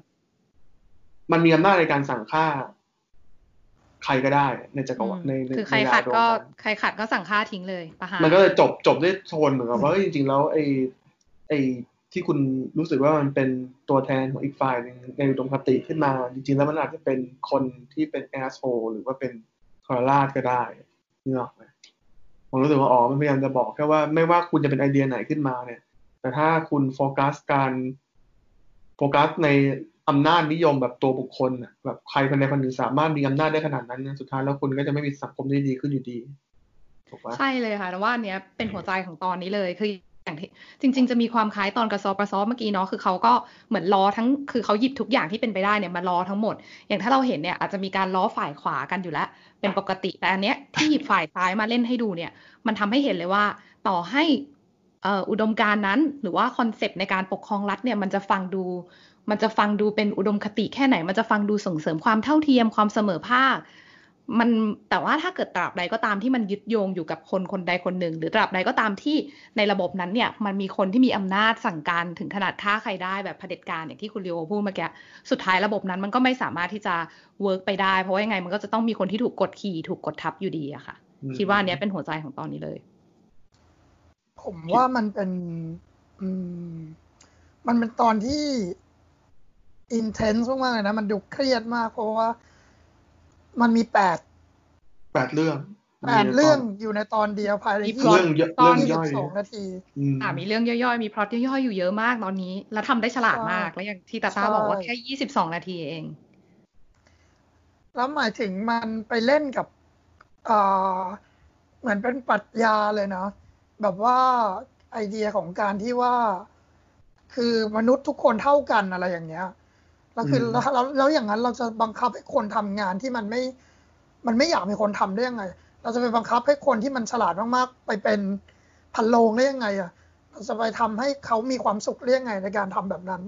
มันมีอำนาจในการสั่งฆ่า ใครก็ได้ ในจักรวาลในในคือใครในขัดดาวก็ดวงนั้นใครขัดก็สั่งฆ่าทิ้งเลยประหารมันก็เลยจบจบด้วยโทนเหมือนกับว่าเอ้ยจริงๆแล้วไอ้ไอ้ที่คุณรู้สึกว่ามันเป็นตัวแทนของอีกฝ่ายหนึ่งในอุดมคติขึ้นมา จริงๆแล้วมันอาจจะเป็นคนที่เป็นแอสโ e หรือว่าเป็นทรราชก็ได้นี่หรอกไหมผมรู้สึกว่าอ๋อมันพยายามจะบอกแค่ว่าไม่ว่าคุณจะเป็นไอเดียไหนขึ้นมาเนี่ย แต่ถ้าคุณโฟกัสการโฟกัสในอำนาจนิยมแบบตัวบุคคลแบบใครคนใดคนหนึ่งสามารถมีอำนาจได้ขนาดนั้น สุดท้ายแล้วคุณก็จะไม่มีสังคมที่ดีขึ้นอยู่ดีถูกปะใช่เลยค่ะแต่ว่าเนี้ยเป็นหัวใจของตอนนี้เลยคืออย่างที่จริง ๆ จะมีความคล้ายตอนกระซอประซอเมื่อกี้เนาะคือเขาก็เหมือนล้อทั้งคือเขาหยิบทุกอย่างที่เป็นไปได้เนี่ยมาล้อทั้งหมด อย่างถ้าเราเห็นเนี่ยอาจจะมีการล้อฝ่ายขวากันอยู่แล้วเป็นปกติแต่อันเนี้ยที่หยิบฝ่ายซ้ายมาเล่นให้ดูเนี่ย มันทำให้เห็นเลยว่า ต่อให้ อ่ออุดมการณ์นั้น หรือว่าคอนเซปต์ในการปกครองรัฐเนี่ยมันจะฟังดู มันจะฟังดูเป็นอุดมคติแค่ไหน มันจะฟังดูส่งเสริมความเท่าเทียมความเสมอภาคมันแต่ว่าถ้าเกิดตราบใดก็ตามที่มันยึดโยงอยู่กับคนคนใดคนหนึ่ง หรือตราบใดก็ตามที่ในระบบนั้นเนี่ยมันมีคนที่มีอำนาจสั่งการถึงขนาดฆ่าใครได้แบบเผด็จการอย่างที่คุณลีโอพูดเมื่อกี้สุดท้ายระบบนั้นมันก็ไม่สามารถที่จะ work ไปได้ เพราะว่ายังไงมันก็จะต้องมีคนที่ถูกกดขี่ถูกกดทับอยู่ดีอะค่ะอืมคิดว่าอันเนี้ยเป็นหัวใจของตอนนี้เลย ผมว่ามันเป็น อืม มันเป็นตอนที่ intense มากๆเลยนะ มันดูเครียดมากเพราะว่ามันมีแปดแปดเรื่องแปดเรื่องอยู่ในตอนเดียวภายในมีที่พล็ตเรื่องเยอะตอนเรื่องยี่ย่สิอยบสองนาทีอืมอ่ามีเรื่องย่อยๆ มีพล็อตย่อยๆ อยู่เยอะมากตอนนี้ แล้วทำได้ฉลาดมากใช่แล้วอย่างที่ตาตาใช่บอกว่าแค่ยี่สิบสองนาทีเอง แล้วหมายถึงมันไปเล่นกับอ่าเหมือนเป็นปรัชญาเลยเนาะ แบบว่าไอเดียของการที่ว่า คือมนุษย์ทุกคนเท่ากันอะไรอย่างเงี้ยแล้วคืออืมแล้วแล้วแล้วอย่างนั้นเราจะบังคับให้คนทำงานที่มันไม่ มันไม่อยากมีคนทำได้ยังไง เราจะไปบังคับให้คนที่มันฉลาดมากๆ ไปเป็นพันโลงได้ยังไงอะเราจะไปทำให้เขามีความสุขได้ยังไงในการทำแบบนั้น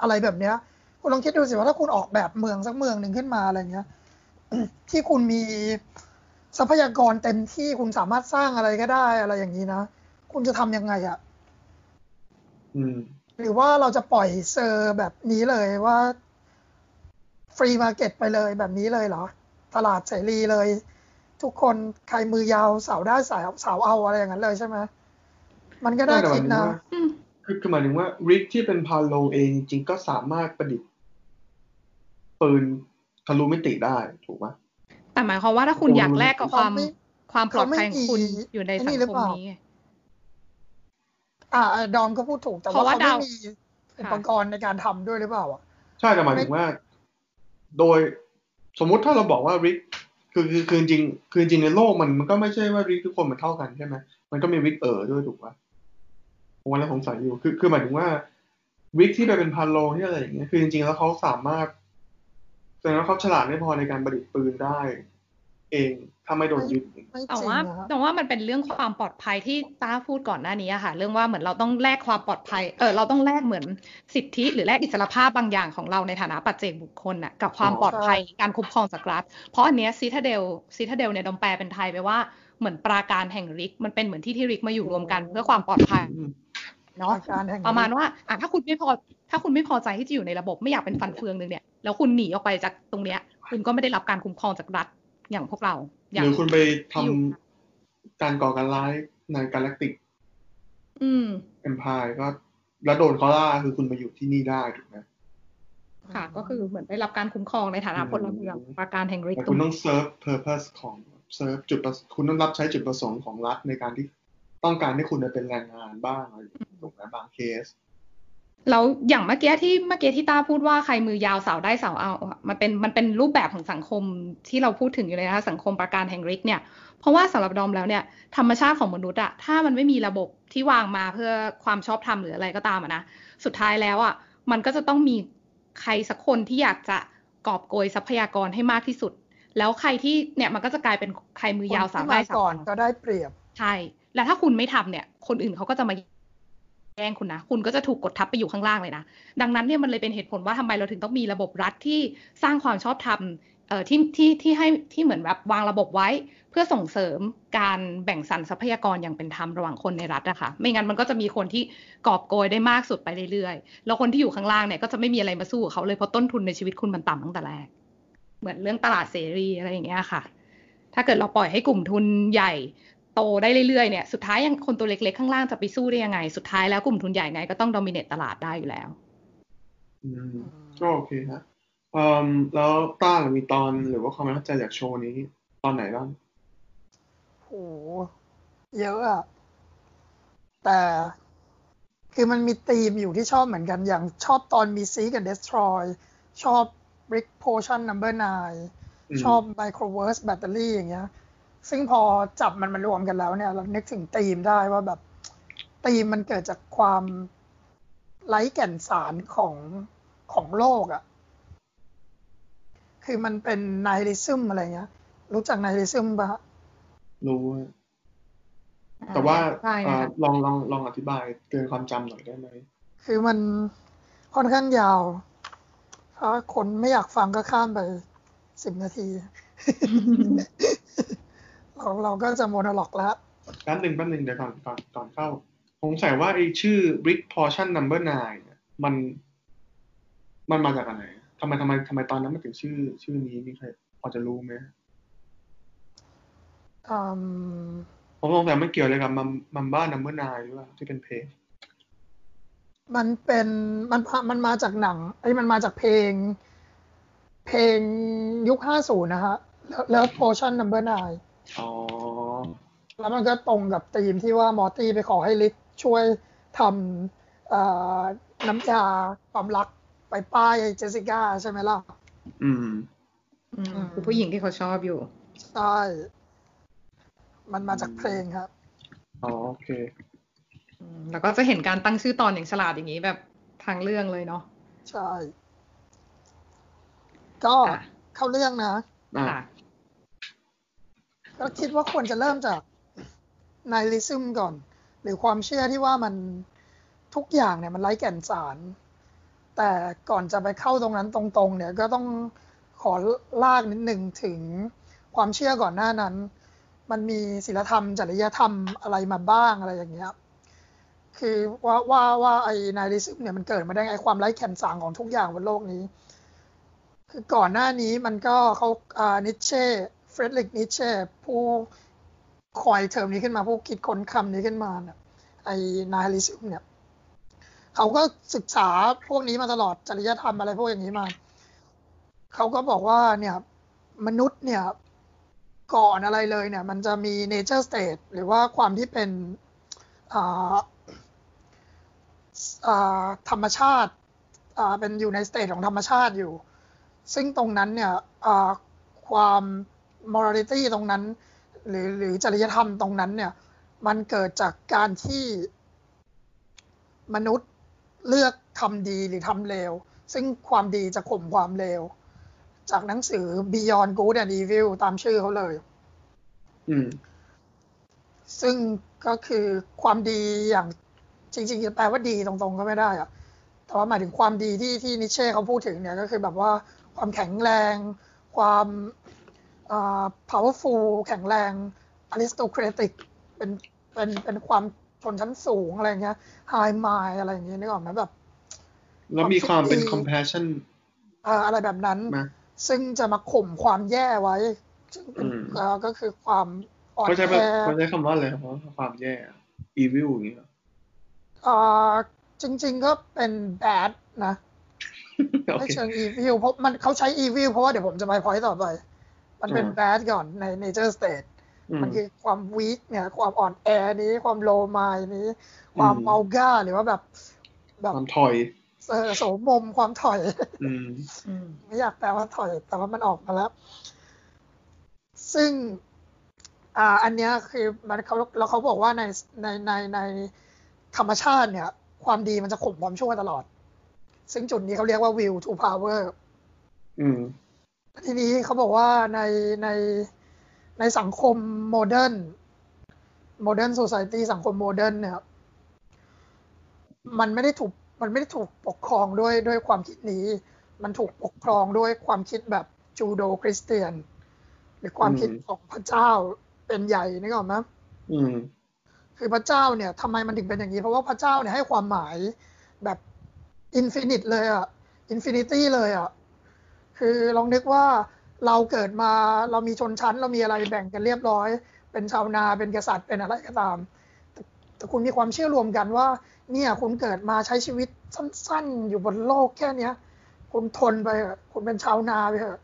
อะไรแบบเนี้ย คุณลองคิดดูสิว่าถ้าคุณออกแบบเมืองสักเมืองหนึ่งขึ้นมาอะไรเงี้ย ที่คุณมี ทรัพยากรเต็มที่คุณสามารถสร้างอะไรก็ได้อะไรอย่างนี้นะ คุณจะทำยังไงอะอืมหรือว่าเราจะปล่อยเซอร์แบบนี้เลยว่า free market ไปเลยแบบนี้เลยเหรอ ตลาดเสรีเลย ทุกคนใครมือยาวสาวได้สาวสาวเอาอะไรอย่างนั้นเลยใช่ไหมมันก็ได้แต่หคิมาดยถึงนะว่าอืมคือคือหมายถึงว่าริกที่เป็นพาโลงเองจริงๆก็สามารถประดิษฐ์ปืนทะลุมิติได้ถูกไหม แต่หมายความว่าถ้าคุณโอ้อยากแลกกับความเขาไม่ความปลอดภัยของคุณเขาไม่มีอยู่ในไอ้สันี่งหรือคมเปล่านี้ไงอ่าดอมก็พูดถูกแต่เพราะว่าว่าเขาไม่ดาวมีอุปกรณ์ในการทำด้วยหรือเปล่าอะใช่แต่หมายถึงว่า โดยสมมุติถ้าเราบอกว่าริกคือคือคือจริงคือจริงในโลกมันมันก็ไม่ใช่ว่าริกทุกคนมันเท่ากันใช่ไหมมันก็มีริกเออด้วยถูกปะผมว่าแล้วสงสัยอยู่คือคือหมายถึงว่าริกที่ไปเป็นพันโลงที่อะไรอย่างเงี้ยคือจริงๆแล้วเขาสามารถ แสดงว่าเขาฉลาดไม่พอในการประดิษฐ์ปืนได้ เองถ้าไม่โดนยึดไม่แต่จริงว่านะฮะแต่ว่ามันเป็นเรื่องความปลอดภัยที่ต้าพูดก่อนหน้านี้อะค่ะ เรื่องว่าเหมือนเราต้องแลกความปลอดภัยเออเราต้องแลกเหมือนสิทธิหรือแลกอิสรภาพบางอย่างของเราในฐานะปัจเจกบุคคลน่ะกับความอ๋อปลอดภัยการคุ้มครองจากรัฐ เพราะอันเนี้ยซีทาเดลซีทาเดลเนี่ยดอมแปลเป็นไทยไปว่าเหมือนปราการแห่งริก มันเป็นเหมือนที่ที่ริกมาอยู่รวมกันเพื่อความปลอดภัยอืมเนาะอาการแห่งประมาณว่าอะถ้าคุณไม่พอ ถ้าคุณไม่พอใจที่จะอยู่ในระบบไม่อยากเป็นฟันเฟืองหนึ่งเนี่ย แล้วคุณหนีออกไปจากตรงเนี้ย คุณก็ไม่ได้รับการคุ้มครองจากรัฐอย่างพวกเราอหย่างรือคุณไปทำที่อยู่การก่อการร้ายในกาแล็กติกอืมเอ็มพายก็แล้วโดนเขาล่าคือคุณมาอยู่ที่นี่ได้ถูกไหมค่ะ ก็คือเหมือนได้รับการคุ้มครองในฐานะอืมพลเมืองประการแห่งฤทแต่ธิ์ตรคุณงต้องเซิร์ฟเพอร์เพสของเซิร์ฟจุดประคุณต้องรับใช้จุดประสงค์ของรัฐในการที่ต้องการให้คุณไปเป็นแรงงานบ้างอะไรอย่างเงี้ยถูกไหมบางเคส แล้วอย่างเมื่อกี้ที่เมื่อกี้ที่ต้าพูดว่าใครมือยาวสาวได้สาวเอาอะมันเป็นมันเป็นรูปแบบของสังคมที่เราพูดถึงอยู่เลยนะคะสังคมประการแห่งฤทธิ์เนี่ยเพราะว่าสำหรับดอมแล้วเนี่ยธรรมชาติของมนุษย์อะถ้ามันไม่มีระบบที่วางมาเพื่อความชอบธรรมหรืออะไรก็ตามอะนะสุดท้ายแล้วอะมันก็จะต้องมีใครสักคนที่อยากจะกอบโกยทรัพยากรให้มากที่สุด แล้วใครที่เนี่ยมันก็จะกลายเป็นใครมือยาวคนสาวที่ได้มาสาวก่อนเอาก็ได้เปรียบใช่และถ้าคุณไม่ทำเนี่ย คนอื่นเขาก็จะมา แย่งคุณนะ คุณก็จะถูกกดทับไปอยู่ข้างล่างเลยนะ ดังนั้นเนี่ยมันเลยเป็นเหตุผลว่าทำไมเราถึงต้องมีระบบรัฐที่สร้างความชอบธรรมเอ่อที่ที่ที่ให้ที่เหมือนแบบวางระบบไว้ เพื่อส่งเสริมการแบ่งสรรทรัพยากรอย่างเป็นธรรมระหว่างคนในรัฐอะคะไม่งั้นมันก็จะมีคนที่กอบโกยได้มากสุดไปเรื่อยๆ แล้วคนที่อยู่ข้างล่างเนี่ยก็จะไม่มีอะไรมาสู้เขาเลยเพราะต้นทุนในชีวิตคุณมันต่ำตั้งแต่แรก เหมือนเรื่องตลาดเสรีอะไรอย่างเงี้ยค่ะ ถ้าเกิดเราปล่อยให้กลุ่มทุนใหญ่ โตได้เรื่อยๆเนี่ยสุดท้ายยังคนตัวเล็กๆข้างล่างจะไปสู้ได้ยังไง สุดท้ายแล้วกลุ่มทุนใหญ่ไงก็ต้องดอมิเนตตลาดได้อยู่แล้วอืมก็โอเคฮะเอ่อแล้วต้ามีตอนหรือว่าความประทับใจจากโชว์นี้ตอนไหนบ้างโหเยอะอะแต่คือมันมีธีมอยู่ที่ชอบเหมือนกันอย่างชอบตอนมีซีกับ destroy ชอบ brick potion number nine อืมชอบ microverse battery อย่างเงี้ย ซึ่งพอจับมันมารวมกันแล้วเนี่ย เรานึกถึงธีมได้ว่าแบบธีมมันเกิดจากความไร้แก่นสารของของโลกอะ่ะ คือมันเป็นไนริซึมอะไรเงี้ย รู้จักไนริซึมปะฮะรู้ฮะแต่ว่าใช่เอ่อค่ะลองลองลองอธิบายเกินความจำหน่อยได้ไหม คือมันค่อนข้างยาว ถ้าคนไม่อยากฟังก็ข้ามไปสิบนาที เราเราก็จะโมโนล็อกแล้วแป๊บหนึ่งแป๊บหนึ่งเดี๋ยวก่อนก่อนก่อนเข้าสงสัยว่าไอ้ชื่อ brick portion number nine เนี่ยมัน มันมาจากอะไรทำไมทำไมทำไมตอนนั้นมันถึงชื่อ ชื่อนี้มีใครพอจะรู้ไหมอืมผมสงสัยมันเกี่ยวอะไรกับมัมมัมบ้า number nine หรือเปล่าที่เป็นเพลงมันเป็นมันมันมาจากหนังไอ้ยมันมาจากเพลง เพลงยุคห้าศูนย์นะฮะแล้ว Potion Number Nine อ๋อแล้วมันก็ตรงกับธีมที่ว่ามอร์ตี้ไปขอให้ลิกช่วยทำเอ่อน้ำยาความรักไปป้ายเจสสิก้าใช่ไหมล่ะ อืม อืมคือผู้หญิงที่เขาชอบอยู่ ใช่ มันมาจากเพลงครับ อ๋อ โอเคอืมแล้วก็จะเห็นการตั้งชื่อตอนอย่างฉลาดอย่างนี้แบบทางเรื่องเลยเนาะ ใช่ ก็ค่ะเข้าเรื่องนะ อ่าค่ะ ก็คิดว่าควรจะเริ่มจากไนลิซึมก่อน หรือความเชื่อที่ว่ามันทุกอย่างเนี่ยมันไร้แก่นสาร แต่ก่อนจะไปเข้าตรงนั้นตรงๆ เนี่ยก็ต้องขอลากนิดหนึ่งถึงความเชื่อก่อนหน้านั้น มันมีศีลธรรม จริยธรรมอะไรมาบ้างอะไรอย่างเงี้ยคือว่าว่าว่าไอ้ nihilism เนี่ยมันเกิดมาได้ไงความไร้แก่นสารของทุกอย่างบนโลกนี้ คือก่อนหน้านี้มันก็เขาอ่านีตเช่ เฟรดริกนีตเช่ผู้ coin term นี้ขึ้นมา ผู้คิดค้นคำนี้ขึ้นมาเนี่ยไอ้ nihilism เนี่ยเขาก็ศึกษาพวกนี้มาตลอดจริยธรรมอะไรพวกอย่างนี้มา เขาก็บอกว่าเนี่ยมนุษย์เนี่ยก่อนอะไรเลยเนี่ย มันจะมี nature state หรือว่าความที่เป็นธรรมชาติเป็นอยู่ในสเตทของธรรมชาติอยู่ ซึ่งตรงนั้นเนี่ยความ morality ตรงนั้น หรือหรือจริยธรรมตรงนั้นเนี่ย มันเกิดจากการที่มนุษย์เลือกทำดีหรือทำเลว ซึ่งความดีจะข่มความเลว จากหนังสือ Beyond Good and Evil ตามชื่อเขาเลย อืม ซึ่งก็คือความดีอย่างจริงๆจะแปลว่าดีตรงๆก็ไม่ได้อะแต่ว่าหมายถึงความดีที่ที่นิเช่เขาพูดถึงเนี่ยก็คือแบบว่าความแข็งแรง ความอ่า powerful แข็งแรง aristocratic เป็นเป็นเป็นความชนชั้นสูงอะไรเงี้ย high mind อะไรอย่างเงี้ยนึกออกไหมแบบแล้วมีความเป็นความคิดดี compassion เอ่ออะไรแบบนั้นมาซึ่งจะมาข่มความแย่ไว้ซึ่งเป็นอืมเอ่อก็คือความอ่อนเขาใช้แอเขาใช้คำว่าอะไรครับความแย่ evil อย่างนี้เหรอเอ่อจริง ๆ ก็เป็น bad นะโอไม่เคเชิง evil เพราะมันเขาใช้ evil เพราะว่าเดี๋ยวผมจะไป point ต่อไป มันเป็นอ่า bad ก่อนใน nature state อืมมันคือความ weak เนี่ย ความอ่อนแอนี้ ความ low mind นี้ ความอืมเมาก้าหรือว่าแบบ แบบความถอยเออโสมมความถอยอืมอืมไม่อยากแปลว่าถอย แต่ว่ามันออกมาแล้ว ซึ่ง อ่า อันเนี้ยคือมันเขาแล้วเขาบอกว่าในในในในธรรมชาติเนี่ย ความดีมันจะข่มความชั่วตลอด ซึ่งจุดนี้เขาเรียกว่า will to power อืม ทีนี้เขาบอกว่าในในในสังคมโมเดิร์นโมเดิร์นโซซ i ตี้สังคมโมเดิร์นเนี่ยมันไม่ได้ถูกมันไม่ได้ถูกปกครองด้วยด้วยความคิดนี้ มันถูกปกครองด้วยความคิดแบบ Judeo-Christian หรือความคิดของพระเจ้าเป็นใหญ่นึกออกไหมอืมคือพระเจ้าเนี่ยทำไมมันถึงเป็นอย่างนี้ เพราะว่าพระเจ้าเนี่ยให้ความหมายแบบ infinite เลยอะ infinity เลยอะ คือลองนึกว่าเราเกิดมาเรามีชนชั้น เรามีอะไรแบ่งกันเรียบร้อย เป็นชาวนาเป็นกษัตริย์เป็นอะไรก็ตามแต่แต่คุณมีความเชื่อรวมกันว่า เนี่ยคุณเกิดมาใช้ชีวิตสั้น ๆ อยู่บนโลกแค่เนี้ย คุณทนไปเถอะคุณเป็นชาวนาไปเถอะ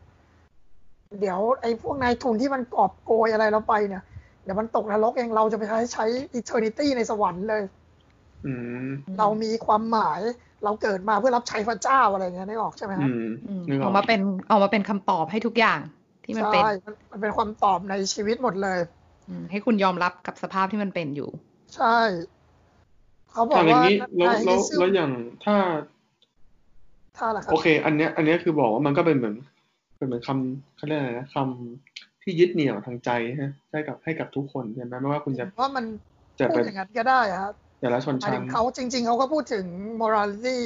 เดี๋ยวไอ้พวกนายทุนที่มันกอบโกยอะไรเราไปเนี่ยเดี๋ยวมันตกนรกเองเราจะไปใช้ใช้ eternity ในสวรรค์เลยอืมเรามีความหมาย เราเกิดมาเพื่อรับใช้พระเจ้าอะไรเงี้ยนึกออกใช่ไหมอืฮะมอืมนึกออออกกมาเป็นออกมาเป็นคำตอบให้ทุกอย่างที่มันเป็นใช่มันมันเป็นความตอบในชีวิตหมดเลยอืมให้คุณยอมรับกับสภาพที่มันเป็นอยู่ ใช่ เขาบออะกอย่างว่านี้แล้วนายแล้วซิลแล้วอย่างถ้าท่าละครับโอเค อันเนี้ย อันเนี้ยคือบอกว่ามันก็เป็นเหมือนเป็นเหมือนคำเขาเรียกอะไรนะคำที่ยึดเหนี่ยวทางใจฮะให้กับให้กับทุกคนใช่ไหมไม่ว่าคุณจะว่ามันจะพูเป็ดนอย่างนั้นก็ได้อะครับ แต่ละชนหมายชั้ถึนงเขาจริง ๆเขาก็พูดถึง morality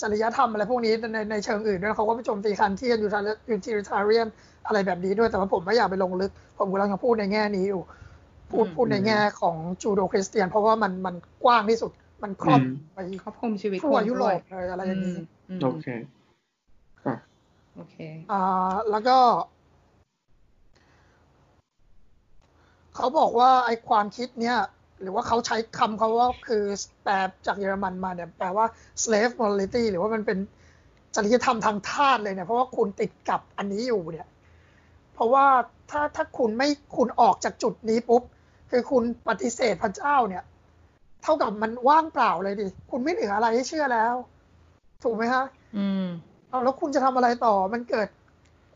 จริยธรรมอะไรพวกนี้ในในเชิงอื่นด้วยเขาก็ไปโจมตีคันที่ยูทายูทิริทาเรียนอะไรแบบนี้ด้วยแต่ว่าผมไม่อยากไปลงลึก ผมกำลังจะพูดในแง่นี้อยู่ พูดอืมพูดในแง่ของจูโดคริสเตียน เพราะว่ามันมันกว้างที่สุดมันครอบอืมไปครอบคลุมชีวิตทั่วคนยุโรด้วยปเลยอะไรอย่างนี้อืมโอเคอะโอเคอ่าแล้วก็เขาบอกว่าไอ้ความคิดเนี้ย หรือว่าเขาใช้คำเขาว่าคือแปลจากเยอรมันมาเนี่ยแปลว่า slave morality หรือว่ามันเป็นจริยธรรมทางทาสเลยเนี่ยเพราะว่าคุณติดกับอันนี้อยู่เนี่ย เพราะว่าถ้าถ้าคุณไม่คุณออกจากจุดนี้ปุ๊บ คือคุณปฏิเสธพระเจ้าเนี่ย เท่ากับมันว่างเปล่าเลยดิ คุณไม่เหลืออะไรให้เชื่อแล้ว ถูกไหมฮะ อืมเอาแล้วคุณจะทำอะไรต่อ มันเกิด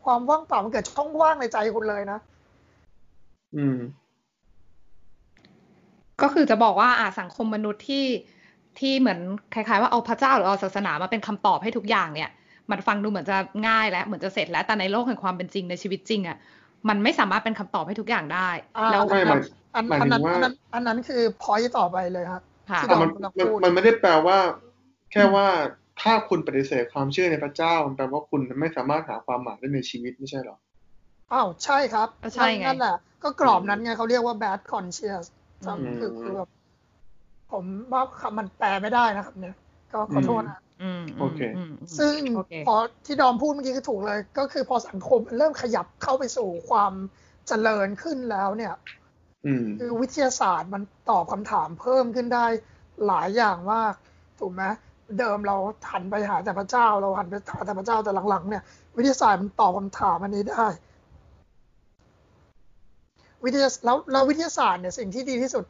ความว่างเปล่า มันเกิดช่องว่างในใจคุณเลยนะ อืม ก็คือจะบอกว่าอ่าสังคมมนุษย์ที่ที่เหมือนคล้ายๆว่าเอาพระเจ้าหรือเอาศาสนามาเป็นคำตอบให้ทุกอย่างเนี่ย มันฟังดูเหมือนจะง่ายแล้วเหมือนจะเสร็จแล้วแต่ในโลกแห่งความเป็นจริงในชีวิตจริงอะมันไม่สามารถเป็นคำตอบให้ทุกอย่างได้อ่าแล้วไม่หมายอันหมายอันถึนั้นงว่าอันนั้นอันนั้นคือพอยต์ต่อไปเลยครับค่ะที่แต่เรามันกำลังมันพูดมันไม่ได้แปลว่า แค่ว่าถ้าคุณปฏิเสธความเชื่อในพระเจ้ามันแปลว่าคุณไม่สามารถหาความหมายได้ในชีวิตไม่ใช่หรออ้าวใช่ครับก็ใช่ไงนั่นแหละก็กรอบนั้นไงเขาเรียกว่า bad conscious อืมคือคือแบบผมว่าคำมันแปลไม่ได้นะครับ เนี่ย ก็ขอโทษนะอืมโอเคมมซึ่งโอเคพอที่ดอมพูดเมื่อกี้คือถูกเลย ก็คือพอสังคมเริ่มขยับเข้าไปสู่ความเจริญขึ้นแล้วเนี่ยอืมคือวิทยาศาสตร์มันตอบคำถามเพิ่มขึ้นได้หลายอย่างมาก ถูกไหมเดิมเราหันไปหาแต่พระเจ้า เราหันไปหาแต่พระเจ้าแต่หลังๆเนี่ย วิทยาศาสตร์มันตอบคำถามอันนี้ได้ วิทยาแล้วแล้ววิทยาศาสตร์เนี่ยสิ่งที่ดีที่สุด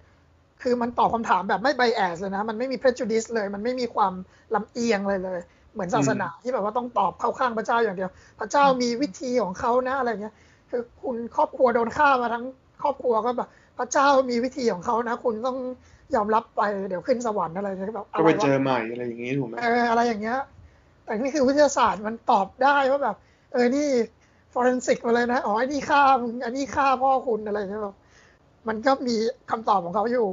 คือมันตอบคำถามแบบไม่ไบแอสเลยนะ มันไม่มี prejudice เลย มันไม่มีความลำเอียงเลยเลย เหมือนศาสนาที่แบบว่าต้องตอบเข้าข้างพระเจ้าอย่างเดียว พระเจ้ามีวิธีของเขานะอะไรเงี้ยคือคุณครอบครัวโดนฆ่ามาทั้งครอบครัวก็แบบพระเจ้ามีวิธีของเขานะ คุณต้องยอมรับไปเดี๋ยวขึ้นสวรรค์อะไรเงี้ยแบบอะก็ไรไปวะเจอใหม่อะไรอย่างงี้ถูกไหมเอออะไรอย่างเงี้ย แต่นี่คือวิทยาศาสตร์มันตอบได้ว่าแบบ เออนี่ forensic มาเลยนะ อ๋อไอ้นี่ฆ่ามึงอันนี้ฆ่าพ่อคุณอะไรอย่างเงี้ยแบบมันก็มีคำตอบของเขาอยู่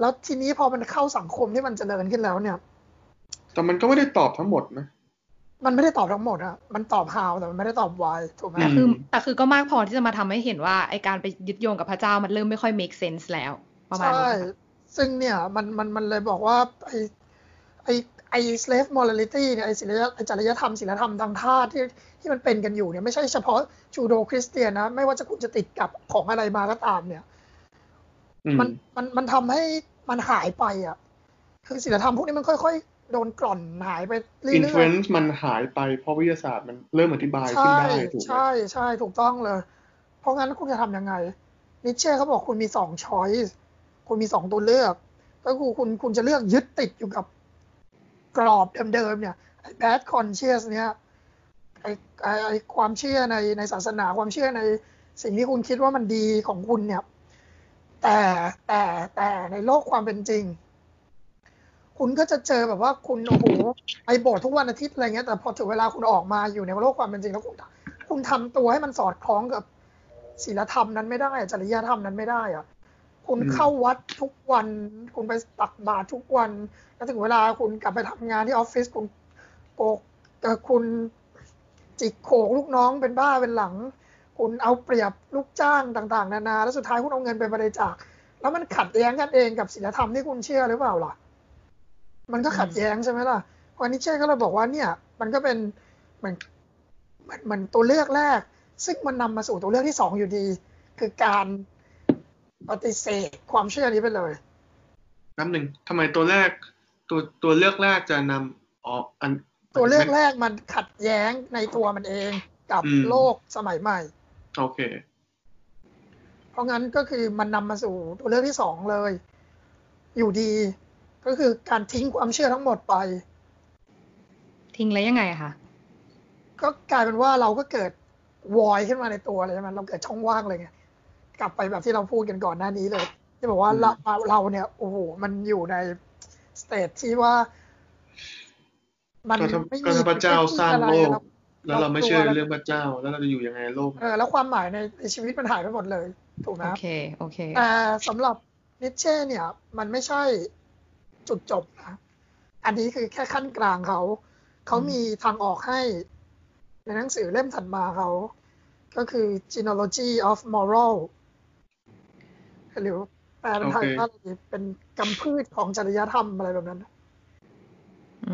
แล้วทีนี้พอมันเข้าสังคมที่มันเจริญขึ้นแล้วเนี่ย แต่มันก็ไม่ได้ตอบทั้งหมดนะ มันไม่ได้ตอบทั้งหมดอะมันตอบ how แต่มันไม่ได้ตอบ why ถูกไหมแต่คืออืมแต่คือก็มากพอที่จะมาทำให้เห็นว่าไอการไปยึดโยงกับพระเจ้ามันเริ่มไม่ค่อย make sense แล้ว ประมาณใช่นี้ค่ะซึ่งเนี่ยมันมันมันเลยบอกว่าไอไอ ไอ slave morality เนี่ยไอศิลยไอจริยธรรมศิลธรรมทางทาสที่ที่มันเป็นกันอยู่เนี่ยไม่ใช่เฉพาะจูโดคริสเตียนนะ ไม่ว่าจะคุณจะติดกับของอะไรมาก็ตามเนี่ยอืมมันมันมันทำให้มันหายไปอะ คือศิลธรรมพวกนี้มันค่อย ๆ โดนกล่อนหายไปเรื่อินฟลูอเอยนซ์มันหายไปเพราะวิทยาศาสตร์มันเริ่มอธิบายๆขึ้นใช่ได้ถูกไหมใช่ใช่ถูกต้องเลย เพราะงั้นคุณจะทำยังไงนิเช่เขาบอกคุณมีสองช้อยส์คุณมีสองตัวเลือก ก็คือคุณคุณจะเลือกยึดติดอยู่กับ กรอบเดิมๆเนี่ยไอ้ bad conscious เนี่ยไอ้ไอ้ไอความเชื่อในในศาสนาความเชื่อในสิ่งที่คุณคิดว่ามันดีของคุณเนี่ย แต่แต่แต่ในโลกความเป็นจริง คุณก็จะเจอแบบว่าคุณโอ้โหไปโบสถ์ทุกวันอาทิตย์อะไรเงี้ยแต่พอถึงเวลาคุณออกมาอยู่ในโลกความเป็นจริงแล้วคุณคุณทำตัวให้มันสอดคล้องกับศีลธรรมนั้นไม่ได้จริยธรรมนั้นไม่ได้อะ คุณเข้าวัดทุกวัน คุณไปตักบาตรทุกวัน แล้วถึงเวลาคุณกลับไปทำงานที่ออฟฟิศคุณโกกเอ่คุณจิกโขกลูกน้องเป็นบ้าเป็นหลัง คุณเอาเปรียบลูกจ้างต่าง ๆ นานา แล้วสุดท้ายคุณเอาเงินไปบริจาคแล้วมันขัดแย้งกันเองกับศีลธรรมที่คุณเชื่อหรือเปล่าล่ะ มันก็ขัดแย้งใช่ไหมล่ะวันนี้เช่ก็เลยบอกว่าเนี่ย มันก็เป็นเหมือนเหมือนเหมือนตัวเลือกแรก ซึ่งมันนำมาสู่ตัวเลือกที่สองอยู่ดี คือการ ปฏิเสธความเชื่อนี้ไปเลยน้ำหนึ่งทำไมตัวแรกตัวตัวเลือกแรกจะนำอ๋ออัน ตัวเลือกแรกมันขัดแย้งในตัวมันเองกับอืมโลกสมัยใหม่ โอเค เพราะงั้นก็คือมันนำมาสู่ตัวเลือกที่สองเลย อยู่ดี ก็คือการทิ้งความเชื่อทั้งหมดไป ทิ้งแล้วยังไงอะคะก็กลายเป็นว่าเราก็เกิดวอยขึ้นมาในตัวเลยใช่ไหมเราเกิดช่องว่างเลยไง กลับไปแบบที่เราพูดกันก่อนหน้านี้เลย ที่บอกว่าอืมเราเราเนี่ยโอ้โหมันอยู่ใน stage ที่ว่า มันก็ถ้าไม่ก็มีถ้าพระเจ้าสร้างโลกอะไรแล้วเราไม่เชื่อในเรื่องพระเจ้า แล้วเราจะอยู่ยังไงในโลกเออแล้วความหมายในในชีวิตมันหายไปหมดเลย ถูกไหมโอเคโอเคแต่สำหรับนิเช่เนี่ย มันไม่ใช่จุดจบนะอันนี้คือแค่ขั้นกลางเขาเขามีทางออกให้ ในหนังสือเล่มถัดมาเขา ก็คือ genealogy of moral หรือแปลเป็นไทยโอเคว่าอะไรดีเป็นกำพืชของจริยธรรมอะไรแบบนั้น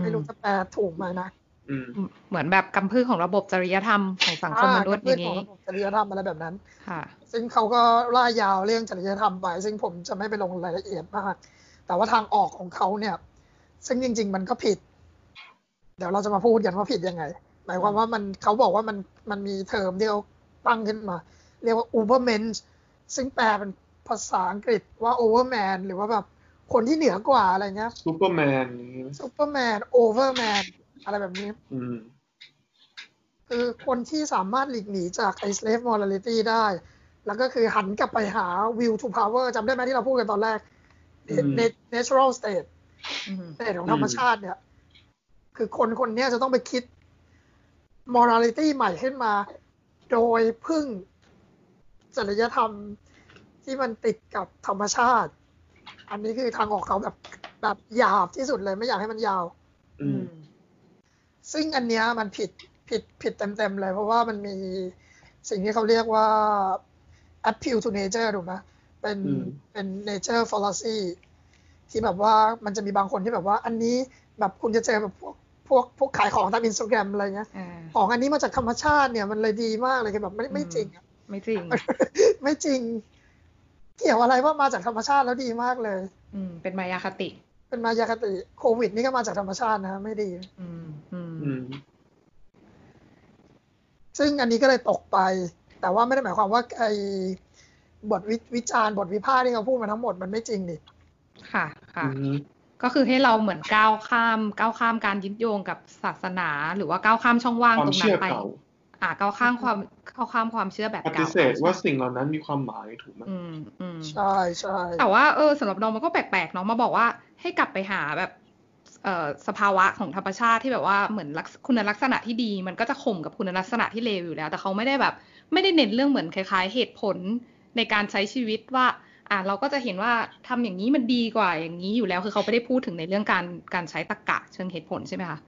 ไม่รู้จะแปลถูกไหมนะอืมเหมือนแบบกำพืชของระบบจริยธรรมของสังคมมนุษย์ออ่ากำพืชย่างของนี้ระบจริยธรรมอะไรแบบนั้น ค่ะ ซึ่งเขาก็ร่ายยาวเรื่องจริยธรรมไปซึ่งผมจะไม่ไปลงรายละเอียดมาก แต่ว่าทางออกของเขาเนี่ย ซึ่งจริง ๆ มันก็ผิด เดี๋ยวเราจะมาพูดกันว่าผิดยังไง หมายความว่ามันเขาบอกว่ามันมันมีเทอมที่เขาตั้งขึ้นมา เรียกว่า ubermensch ซึ่งแปลเป็น ภาษาอังกฤษว่า overman หรือว่าแบบคนที่เหนือกว่าอะไรเงี้ยูเปอร์แมนอย่างนี้ไหม superman overman อะไรแบบนี้อืมคือคนที่สามารถหลีกหนีจากไอ้ slave morality ได้ แล้วก็คือหันกลับไปหา will to power จำได้ไหมที่เราพูดกันตอนแรกอืม Nat- natural state อืม state ของธรรมชาติเนี่ย คือคนคนเนี้ยจะต้องไปคิด morality ใหม่ขึ้นมา โดยพึ่งจริยธรรม ที่มันติดกับธรรมชาติ อันนี้คือทางออกเขาแบบแบบหยาบที่สุดเลยไม่อยากให้มันยาว อืม ซึ่งอันเนี้ยมันผิดผิดผิดเต็มๆเลย เพราะว่ามันมีสิ่งที่เขาเรียกว่า appeal to nature ถูกไหมเป็นอืมเป็น nature fallacy ที่แบบว่ามันจะมีบางคนที่แบบว่า อันนี้แบบคุณจะเจอแบบพวกพวกพวกขายของตามอินสตาแกรมอะไรเงี้ยอ่าของอันนี้มาจากธรรมชาติเนี่ยมันเลยดีมากเลยคือแบบไม่ไม่อืมจริงอะไม่จริง ไม่จริง เกี่ยวอะไรว่ามาจากธรรมชาติแล้วดีมากเลย อืม เป็นมายาคติ เป็นมายาคติโควิด นี่ก็มาจากธรรมชาตินะฮะไม่ดีอืมอืมอืมซึ่งอันนี้ก็เลยตกไป แต่ว่าไม่ได้หมายความว่าไอ้บทวิวิจารณ์บทวิพากษ์ที่เขาพูดมาทั้งหมดมันไม่จริงดิค่ะค่ะอืมก็คือให้เราเหมือนก้าวข้าม ก้าวข้ามการยึดโยงกับศาสนา หรือว่าก้าวข้ามช่องว่างความตรงนั้เชื่นอไปเก่า อ่าก้าวข้ามความก้าวข้ามความเชื่อแบบปเก่าฏิเสธว่าสิ่งเหล่านั้นมีความหมายถูกไหมอืมอืมใช่ใช่แต่ว่าเออสำหรับน้องมันก็แปลกๆเนาะมาบอกว่าให้กลับไปหาแบบเอ่อสภาวะของธรรมชาติที่แบบว่าเหมือนลักษคุณลักษณะที่ดี มันก็จะข่มกับคุณลักษณะที่เลวอยู่แล้ว แต่เขาไม่ได้แบบ ไม่ได้เน้นเรื่องเหมือนคล้าย ๆ เหตุผลในการใช้ชีวิตว่าอ่าเราก็จะเห็นว่าทำอย่างนี้มันดีกว่าอย่างนี้อยู่แล้วคือเขาไม่ได้พูดถึงในเรื่องการการใช้ตรรกะเชิงเหตุผลใช่ไหมคะ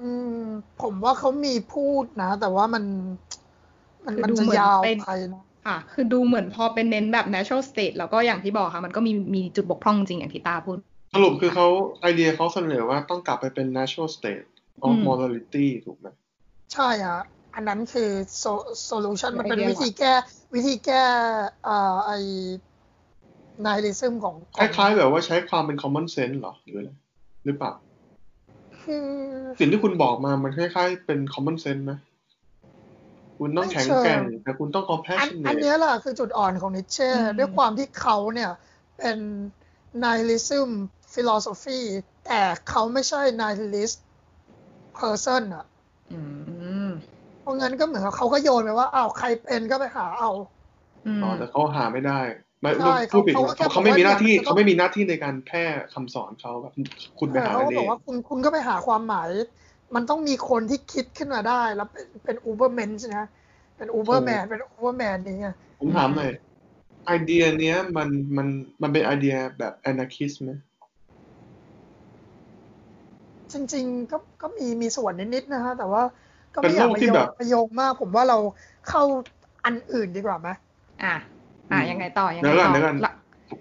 อืม ผมว่าเขามีพูดนะ แต่ว่ามัน มันคือมันดูจะเหมือนยาวเป็นไปนะอะ คือดูเหมือนพอเป็นเน้นแบบ natural state แล้วก็อย่างที่บอกค่ะ มันก็มีมีจุดบกพร่องจริงอย่างที่ตาพูด สรุปคือเขาไอเดียเขาเสนอว่าต้องกลับไปเป็น natural state of ม morality ถูกไหมใช่ฮะอันนั้นคือโซโซลูชันคือมันเป็นไอเดียวิธีแก้ วิธีแก้อ่าไอ nihilism ของขคองล้ายๆแบบว่าใช้ความเป็น common sense เหรอหรืออะไรหรือเปล่า คือสิ่งที่คุณบอกมามันคล้ายๆ เป็น common sense ไหมคุณต้องแข็งแกร่งแต่คุณต้องอันอัน compassionate เนี้ยแหละคือจุดอ่อนของนิเช่อืมด้วยความที่เขาเนี่ยเป็น nihilism philosophy แต่เขาไม่ใช่ nihilist person อะอืมเพราะงั้นก็เหมือนกับเขาก็โยนไปว่าอ้าวใครเป็นก็ไปหาเอาอืมอ๋อแต่เขาหาไม่ได้ ไม่ใช่พูดผิดเขาเขาแค่เขาไม่มีหน้าที่บอกว่าเนี่ยมันจะต้องเขาไม่มีหน้าที่ในการแพร่คำสอนเขาแบบคุณไปเออหาเขาก็เอบองกว่าคุณคุณก็ไปหาความหมาย มันต้องมีคนที่คิดขึ้นมาได้ แล้วเป็นเป็น Uberman นะเป็น Uberman เป็น Uberman นี่ไงผมถามหน่อยไอเดียเนี้ยมันมันมันเป็นไอเดียแบบ anarchist ไหมจริง ๆ ก็ก็มีมีส่วนนิดๆนะฮะแต่ว่าก็เป็นไม่อโลยากกไปที่โยแบงบไปโยงมาก ผมว่าเราเข้าอันอื่นดีกว่าไหมอะ อะอืมยังไงต่อยังไงเดี๋ยวก่ต่อนอเดี๋ยวก่อนละ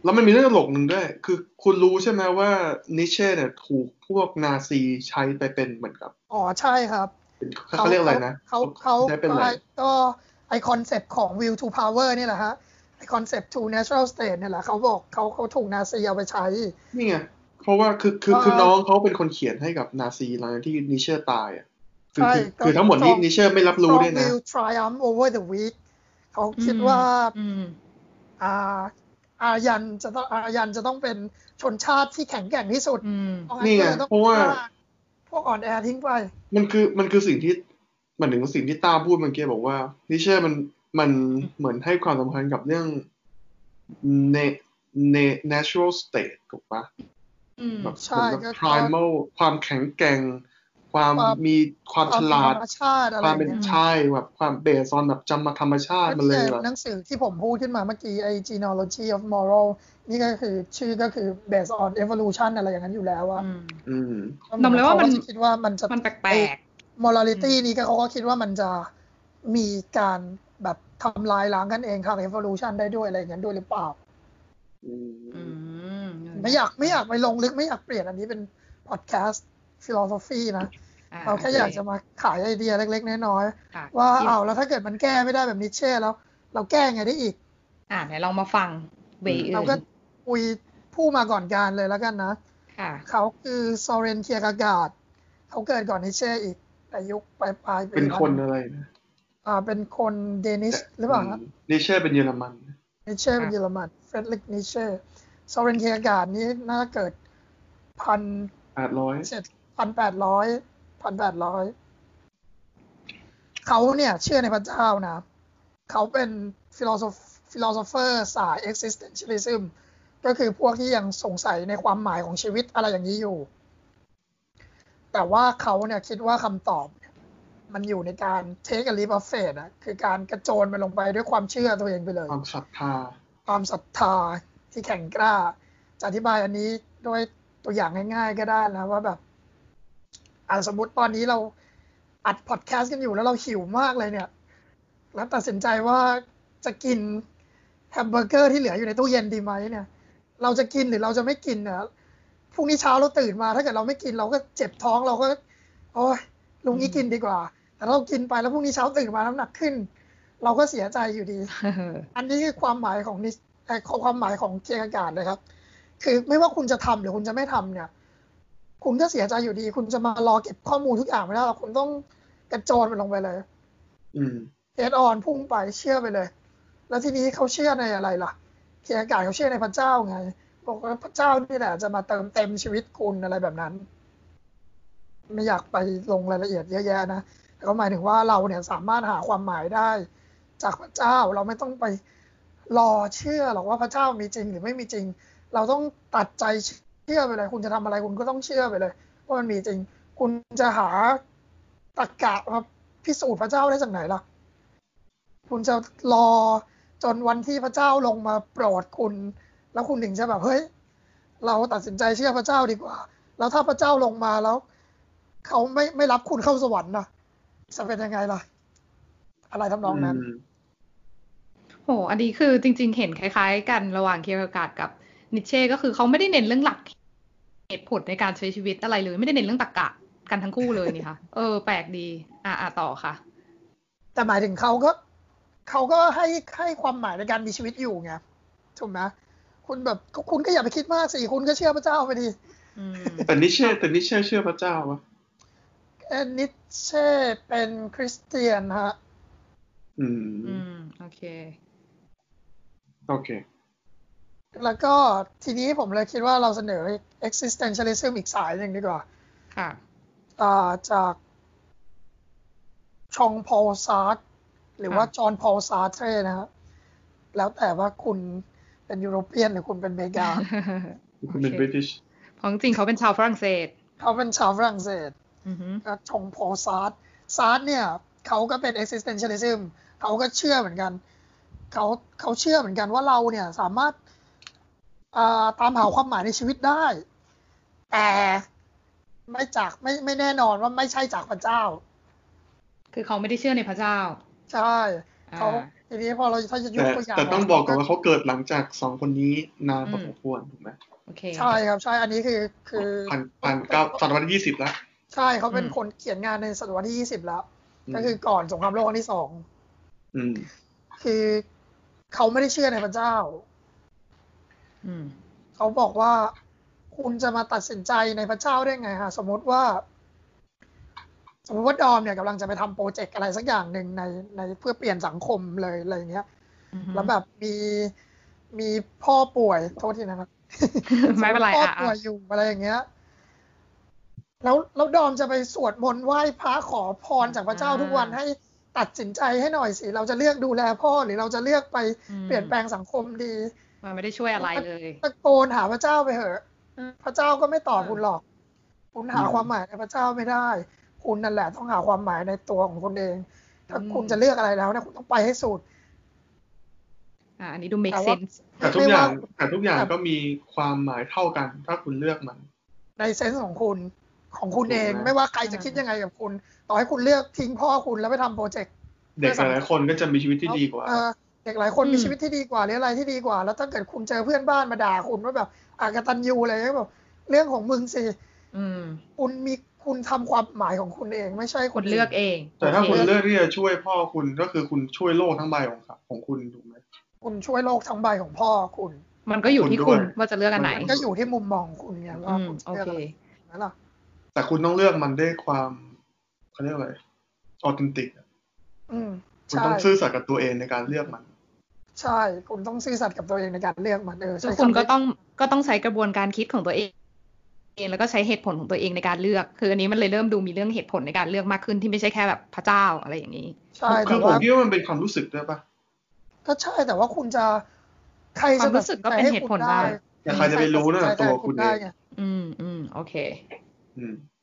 แล้วมันมีเรื่องตลกหนึ่งด้วย คือคุณรู้ใช่ไหมว่านิเช่เนี่ยถูกพวกนาซีใช้ไปเป็นเหมือนกับ อ๋อใช่ครับเป็นเขาเรียกอะไรนะเขาเขาใช้เป็นอะไรก็ไอคอนเซปต์ของ will to power นี่แหละฮะไอคอนเซปต์ to natural state เนี่ยแหละเขาบอกเขาเขาถูกนาซีเอาไปใช้ นี่ไง เพราะว่าคือคือเอ่อคือน้องเขาเป็นคนเขียนให้กับนาซีหลังจากที่นิเช่ตายอะคือใช่คือก็คือทั้งหมดนี้ก็นิเช่ไม่รับรู้ strong ด้วยนะ will triumph over the weak เขาคิดอืมว่า อืมอ่าอายันจะต้องอายันจะต้องเป็นชนชาติที่แข็งแกร่งที่สุดอืมเพราะนี่ไงงั้นก็ลยต้องเพราะว่า พวกอ่อนแอทิ้งไป มันคือมันคือสิ่งที่มันถึงสิ่งที่ต้าพูดเมื่อกี้บอกว่านิเช่มันมันเหมือนให้ความสำคัญกับเรื่อง na- na- natural state ถูกปะอืมแบบใช่แบบก็ primal ความแข็งแกร่ง ความความมีความฉลาดธรรมชาติอะไรความเป็นเงี้ยใช่แบบความเบสออนแบบจำมาธรรมชาติมันเลยก็แบนี่บหนังสือที่ผมพูดขึ้นมาเมื่อกี้ไอ้ genealogy of moral นี่ก็คือชื่อก็คือ based on evolution อะไรอย่างนั้นอยู่แล้วอะอืมอืมนำเลยว่ามันขก็จะคิดว่ามันจะมันแปลก morality นี้ก็เขาก็คิดว่ามันจะมีการแบบทำลายล้างกันเองทาง evolution ได้ด้วยอะไรอย่างนั้นด้วยหรือเปล่าอืมๆอืมไม่อยากไม่อยากไปลงลึกไม่อยากเปลี่ยนอันนี้เป็น podcast philosophy นะอะเราแค่โคอยากจะมาขายไอเดียเล็ก ๆ น้อยๆค่ะว่าเอ้าแล้วถ้าเกิดมันแก้ไม่ได้แบบนิเช่แล้ว เราแก้ไงได้อีก อะเดี๋ยวลองมาฟัง way อื่นเราก็คุยผู้มาก่อนการเลยแล้วกันนะค่ะเขาคือ Søren Kierkegaard เขาเกิดก่อนนิเช่อีกแต่ยุคปลายปลายๆปีเป็นคนอะไรนะอ่าเป็นคนDanish หรือเปล่าครับนิเช่เป็นเยอรมันนิเช่เป็นเยอรมันเฟรดริกนิเช่ Søren Kierkegaard นี้น่าเกิดพันแปดร้อยเจ็ด พันแปดร้อยพันแปดร้อยเขาเนี่ยเชื่อในพระเจ้านะ เขาเป็น philoso- philosopher สาย existentialism ก็คือพวกที่ยังสงสัยในความหมายของชีวิตอะไรอย่างนี้อยู่ แต่ว่าเขาเนี่ยคิดว่าคำตอบเนี่ยมันอยู่ในการ take a leap of faith อะคือการกระโจนมันลงไปด้วยความเชื่อตัวเองไปเลย ความศรัทธา ความศรัทธาที่แข็งกล้า จะอธิบายอันนี้ด้วยตัวอย่างง่ายๆก็ได้นะว่าแบบ อ่าสมมติตอนนี้เราอัดพอดแคสต์กันอยู่แล้วเราหิวมากเลยเนี่ย แล้วตัดสินใจว่าจะกินแฮมเบอร์เกอร์ที่เหลืออยู่ในตู้เย็นดีไหมเนี่ย เราจะกินหรือเราจะไม่กินเนี่ยพรุ่งนี้เช้าเราตื่นมา ถ้าเกิดเราไม่กินเราก็เจ็บท้องเราก็ โอ้ยรู้งี้กินดีกว่า แต่ถ้าเรากินไปแล้วพรุ่งนี้เช้าตื่นมาน้ำหนักขึ้น เราก็เสียใจอยู่ดี อันนี้คือความหมายของนิสเอ่อความหมายของ Kierkegaard เลยครับ คือไม่ว่าคุณจะทำหรือคุณจะไม่ทำเนี่ย คุณก็เสียใจอยู่ดี คุณจะมารอเก็บข้อมูลทุกอย่างไม่ได้หรอกคุณต้องกระโจนมันลงไปเลยอืม head-on พุ่งไปเชื่อไปเลย แล้วทีนี้เขาเชื่อในอะไรล่ะ Kierkegaard เขาเชื่อในพระเจ้าไง บอกว่าพระเจ้านี่แหละจะมาเติมเต็มชีวิตคุณอะไรแบบนั้น ไม่อยากไปลงรายละเอียดเยอะแยะนะแต่ก็หมายถึงว่าเราเนี่ยสามารถหาความหมายได้ จากพระเจ้าเราไม่ต้องไปรอเชื่อหรอกว่าพระเจ้ามีจริงหรือไม่มีจริง เราต้องตัดใจเชื่อไปเลย คุณจะทำอะไรคุณก็ต้องเชื่อไปเลยว่ามันมีจริง คุณจะหาตรรกะมาพิสูจน์พระเจ้าได้จากไหนล่ะ คุณจะรอจนวันที่พระเจ้าลงมาโปรดคุณ แล้วคุณถึงจะแบบเฮ้ยเราตัดสินใจเชื่อพระเจ้าดีกว่า แล้วถ้าพระเจ้าลงมาแล้ว เขาไม่ไม่รับคุณเข้าสวรรค์นะจะเป็นยังไงล่ะ อะไรทำนองนั้นอืมโห อันนี้คือจริง ๆ เห็นคล้าย ๆ กันระหว่างเคียร์กาดกับนิเช่ก็คือเขาไม่ได้เน้นเรื่องหลัก เหตุผลในการใช้ชีวิตอะไรเลย ไม่ได้เน้นเรื่องตรรกะกันทั้งคู่เลยนี่ค่ะ เออ แปลกดี อะอะต่อค่ะ แต่หมายถึงเขาก็เขาก็ให้ให้ความหมายในการมีชีวิตอยู่ไงถูกไหมคุณแบบคุณก็อย่าไปคิดมากสิคุณก็เชื่อพระเจ้าไปดิอืมแต่นิเช่แต่นิเช่เชื่อพระเจ้าปะเอ็นนิเช่เป็นคริสเตียนฮะ อืม อืม โอเค โอเค แล้วก็ทีนี้ผมเลยคิดว่าเราเสนอ existentialism อีกสายหนึ่งดีกว่า ค่ะอ่าจากฌองพอลซาร์ตหรือว่าค่ะจอห์นพอลซาร์เทรนะครับแล้วแต่ว่าคุณเป็น European หรือคุณเป็นเมกาคุณเป็นโอเค British เพราะจริงๆเขาเป็นชาวฝรั่งเศส เขาเป็นชาวฝรั่งเศสอือฮึก็ฌองพอลซาร์ตซาร์ตเนี่ย เขาก็เป็น existentialism เขาก็เชื่อเหมือนกัน เขาเขาเชื่อเหมือนกันว่าเราเนี่ยสามารถ ตามหาความหมายในชีวิตได้ แต่ไม่จากไม่ไม่แน่นอนว่าไม่ใช่จากพระเจ้า คือเขาไม่ได้เชื่อในพระเจ้า ใช่เขาทีนี้พอเราถ้าจะยกตัวอย่างแต่ต้องบอกก่อนว่าเขาเกิดหลังจากสองคนนี้นานพอสมควรถูกไหมโอเคใช่ครับใช่อันนี้คือคือพันพันเก้าศตวรรษที่ยี่สิบแล้วใช่เขาเป็นคนเขียนงานในศตวรรษที่ยี่สิบแล้ว ก็คือก่อนสงครามโลกครั้งที่สองคือเขาไม่ได้เชื่อในพระเจ้า เขาบอกว่าคุณจะมาตัดสินใจในพระเจ้าได้ไงฮะสมมติว่า สมมติว่าดอมเนี่ยกำลังจะไปทำโปรเจกต์อะไรสักอย่างหนึ่งในในเพื่อเปลี่ยนสังคมเลยอะไรเงี้ยแล้วแบบมีมีพ่อป่วยโทษทีนะครับไม่เป็นไรพ่อป่วยอยู่อะไรอย่างเงี้ย แล้วแล้วดอมจะไปสวดมนต์ไหว้พระขอพรจากพระเจ้าทุกวันให้ตัดสินใจให้หน่อยสิ เราจะเลือกดูแลพ่อหรือเราจะเลือกไปเปลี่ยนแปลงสังคมดี มันไม่ได้ช่วยอะไรเลยตะโกนหาพระเจ้าไปเถอะ พระเจ้าก็ไม่ตอบคุณหรอก คุณหาความหมายในพระเจ้าไม่ได้ คุณนั่นแหละต้องหาความหมายในตัวของคุณเอง ถ้าคุณจะเลือกอะไรแล้วเนี่ยคุณต้องไปให้สุดอ่าอันนี้ดู make sense แต่ทุกอย่างแต่ทุกอย่างก็มีความหมายเท่ากัน ถ้าคุณเลือกมัน ในเซนส์ของคุณของคุณเอง ไม่ว่าใครจะคิดยังไงกับคุณ ต่อให้คุณเลือกทิ้งพ่อคุณแล้วไปทำโปรเจกต์เด็กหลายคนก็จะมีชีวิตที่ดีกว่าเด็กหลายคนมีชีวิตที่ดีกว่าหรืออะไรที่ดีกว่า แล้วถ้าเกิดคุณเจอเพื่อนบ้านมาด่าคุณว่าแบบอากตันยูอะไรก็แบบเรื่องของมึงสิคุณมีคุณทำความหมายของคุณเองไม่ใช่คนเลือกเอง แต่ถ้าคุณเลือกที่จะช่วยพ่อคุณก็คือคุณช่วยโลกทั้งใบของของคุณถูกไหมคุณช่วยโลกทั้งใบของพ่อคุณ มันก็อยู่ที่คุณว่าจะเลือกอันไหนก็อยู่ที่มุมมองคุณไงว่าคุณเลือกอะไรนั่นหรอแต่คุณต้องเลือกมันด้วยความเขาเรียกอะไรออเทนติกคุณต้องซื่อสัตย์กับตัวเองในการเลือกมัน ใช่ คุณต้องซื่อสัตย์กับตัวเองในการเลือกมันเออคุณก็ต้องก็ต้องใช้กระบวนการคิดของตัวเองเองแล้วก็ใช้เหตุผลของตัวเองในการเลือก คืออันนี้มันเลยเริ่มดูมีเรื่องเหตุผลในการเลือกมากขึ้นที่ไม่ใช่แค่แบบพระเจ้าอะไรอย่างนี้ ใช่แต่ผมคิดว่ามันเป็นความรู้สึกด้วยปะก็ใช่แต่ว่าคุณจะใครจะรู้สึกก็เป็นเหตุผลได้แต่ใครจะไปรู้นะตัวคุณเองอืมอืมโอเค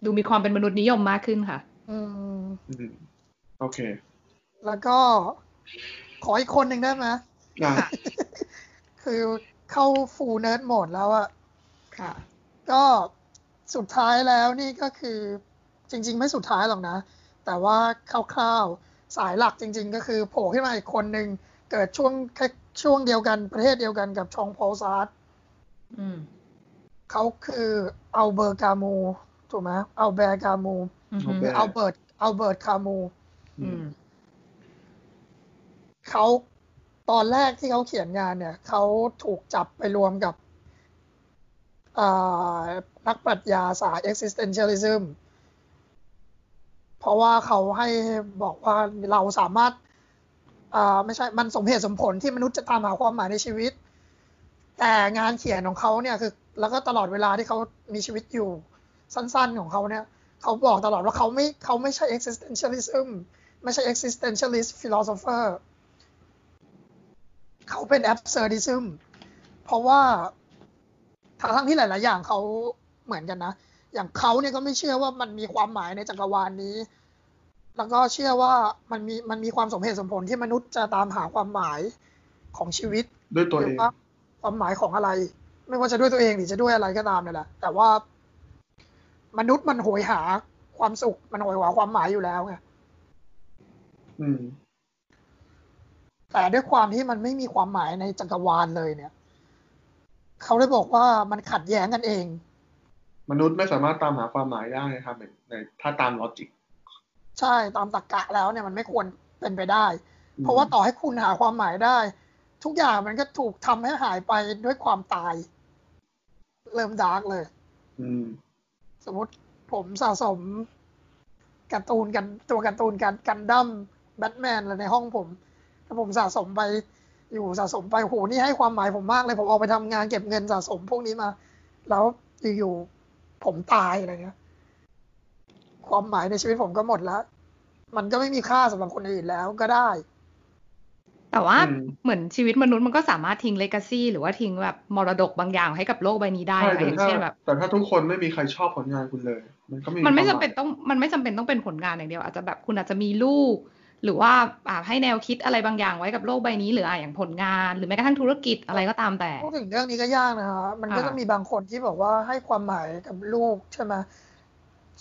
ดูมีความเป็นมนุษย์นิยมมากขึ้นค่ะ อืมโอเค แล้วก็ขออีกคนหนึ่งได้ไหม คือเข้า full nerd mode แล้วอะค่ะ ก็สุดท้ายแล้วนี่ก็คือจริง ๆ ไม่สุดท้ายหรอกนะ แต่ว่าคร่าวๆสายหลักจริง ๆ ก็คือโผล่ขึ้นมาอีกคนหนึ่งเกิดช่วงแค่ช่วงเดียวกันประเทศเดียวกันกับฌองพอลซาร์ตเขาคืออัลแบร์กามูถูกไหมอัลแบร์กามูอัลเบิร์ตอัลเบิร์ตคามูเขา ตอนแรกที่เขาเขียนงานเนี่ยเขาถูกจับไปรวมกับนักปรัชญาสาย existentialism เพราะว่าเขาให้บอกว่าเราสามารถไม่ใช่มันสมเหตุสมผลที่มนุษย์จะตามหาความหมายในชีวิต แต่งานเขียนของเขาเนี่ยคือแล้วก็ตลอดเวลาที่เขามีชีวิตอยู่สั้นๆของเขาเนี่ยเขาบอกตลอดว่าเขาไม่เขาไม่ใช่ existentialism ไม่ใช่ existentialist philosopher เขาเป็น absurdism เพราะว่าทั้งที่หลาย ๆ อย่างเขาเหมือนกันนะ อย่างเขาเนี่ยก็ไม่เชื่อว่ามันมีความหมายในจักรวาลนี้ แล้วก็เชื่อว่ามันมีมันมีความสมเหตุสมผลที่มนุษย์จะตามหาความหมายของชีวิตด้วยตัวเองความหมายของอะไร ไม่ว่าจะด้วยตัวเองหรือจะด้วยอะไรก็ตามนี่แหละแต่ว่ามนุษย์มันโหยหาความสุขมันโหยหาความหมายอยู่แล้วไง แต่ด้วยความที่มันไม่มีความหมายในจักรวาลเลยเนี่ย เขาได้บอกว่ามันขัดแย้งกันเอง มนุษย์ไม่สามารถตามหาความหมายได้ครับในถ้าตาม logic ใช่ตามตรรกะแล้วเนี่ยมันไม่ควรเป็นไปได้ เพราะว่าต่อให้คุณหาความหมายได้ ทุกอย่างมันก็ถูกทำให้หายไปด้วยความตาย เริ่ม dark เลย อืม สมมติผมสะสมการ์ตูนกันตัวการ์ตูนกันกันดั้มแบทแมนอะไรในห้องผม ถ้าผมสะสมไปอยู่สะสมไปโหนี่ให้ความหมายผมมากเลยผมออกไปทำงานเก็บเงินสะสมพวกนี้มา แล้วอยู่ๆผมตายอะไรเงี้ยความหมายในชีวิตผมก็หมดแล้ว มันก็ไม่มีค่าสำหรับคนอื่นแล้วก็ได้ แต่ว่าเหมือนชีวิตมนุษย์มันก็สามารถทิ้งเลกาซีหรือว่าทิ้งแบบมรดกบางอย่างให้กับโลกใบนี้ได้อย่างเช่นแบบแต่ถ้าทุกคนไม่มีใครชอบผลงานคุณเลย มันก็มันไม่จำเป็นต้องมันไม่จำเป็นต้องเป็นผลงานอย่างเดียว อาจจะแบบคุณอาจจะมีลูก หรือว่าอ่าให้แนวคิดอะไรบางอย่างไว้กับโลกใบนี้ หรืออ่าอย่างผลงาน หรือแม้กระทั่งธุรกิจอะไรก็ตามแต่พูดถึงเรื่องนี้ก็ยากนะฮะมันก็จะมีบางคนที่บอกว่าให้ความหมายกับลูกใช่ไหม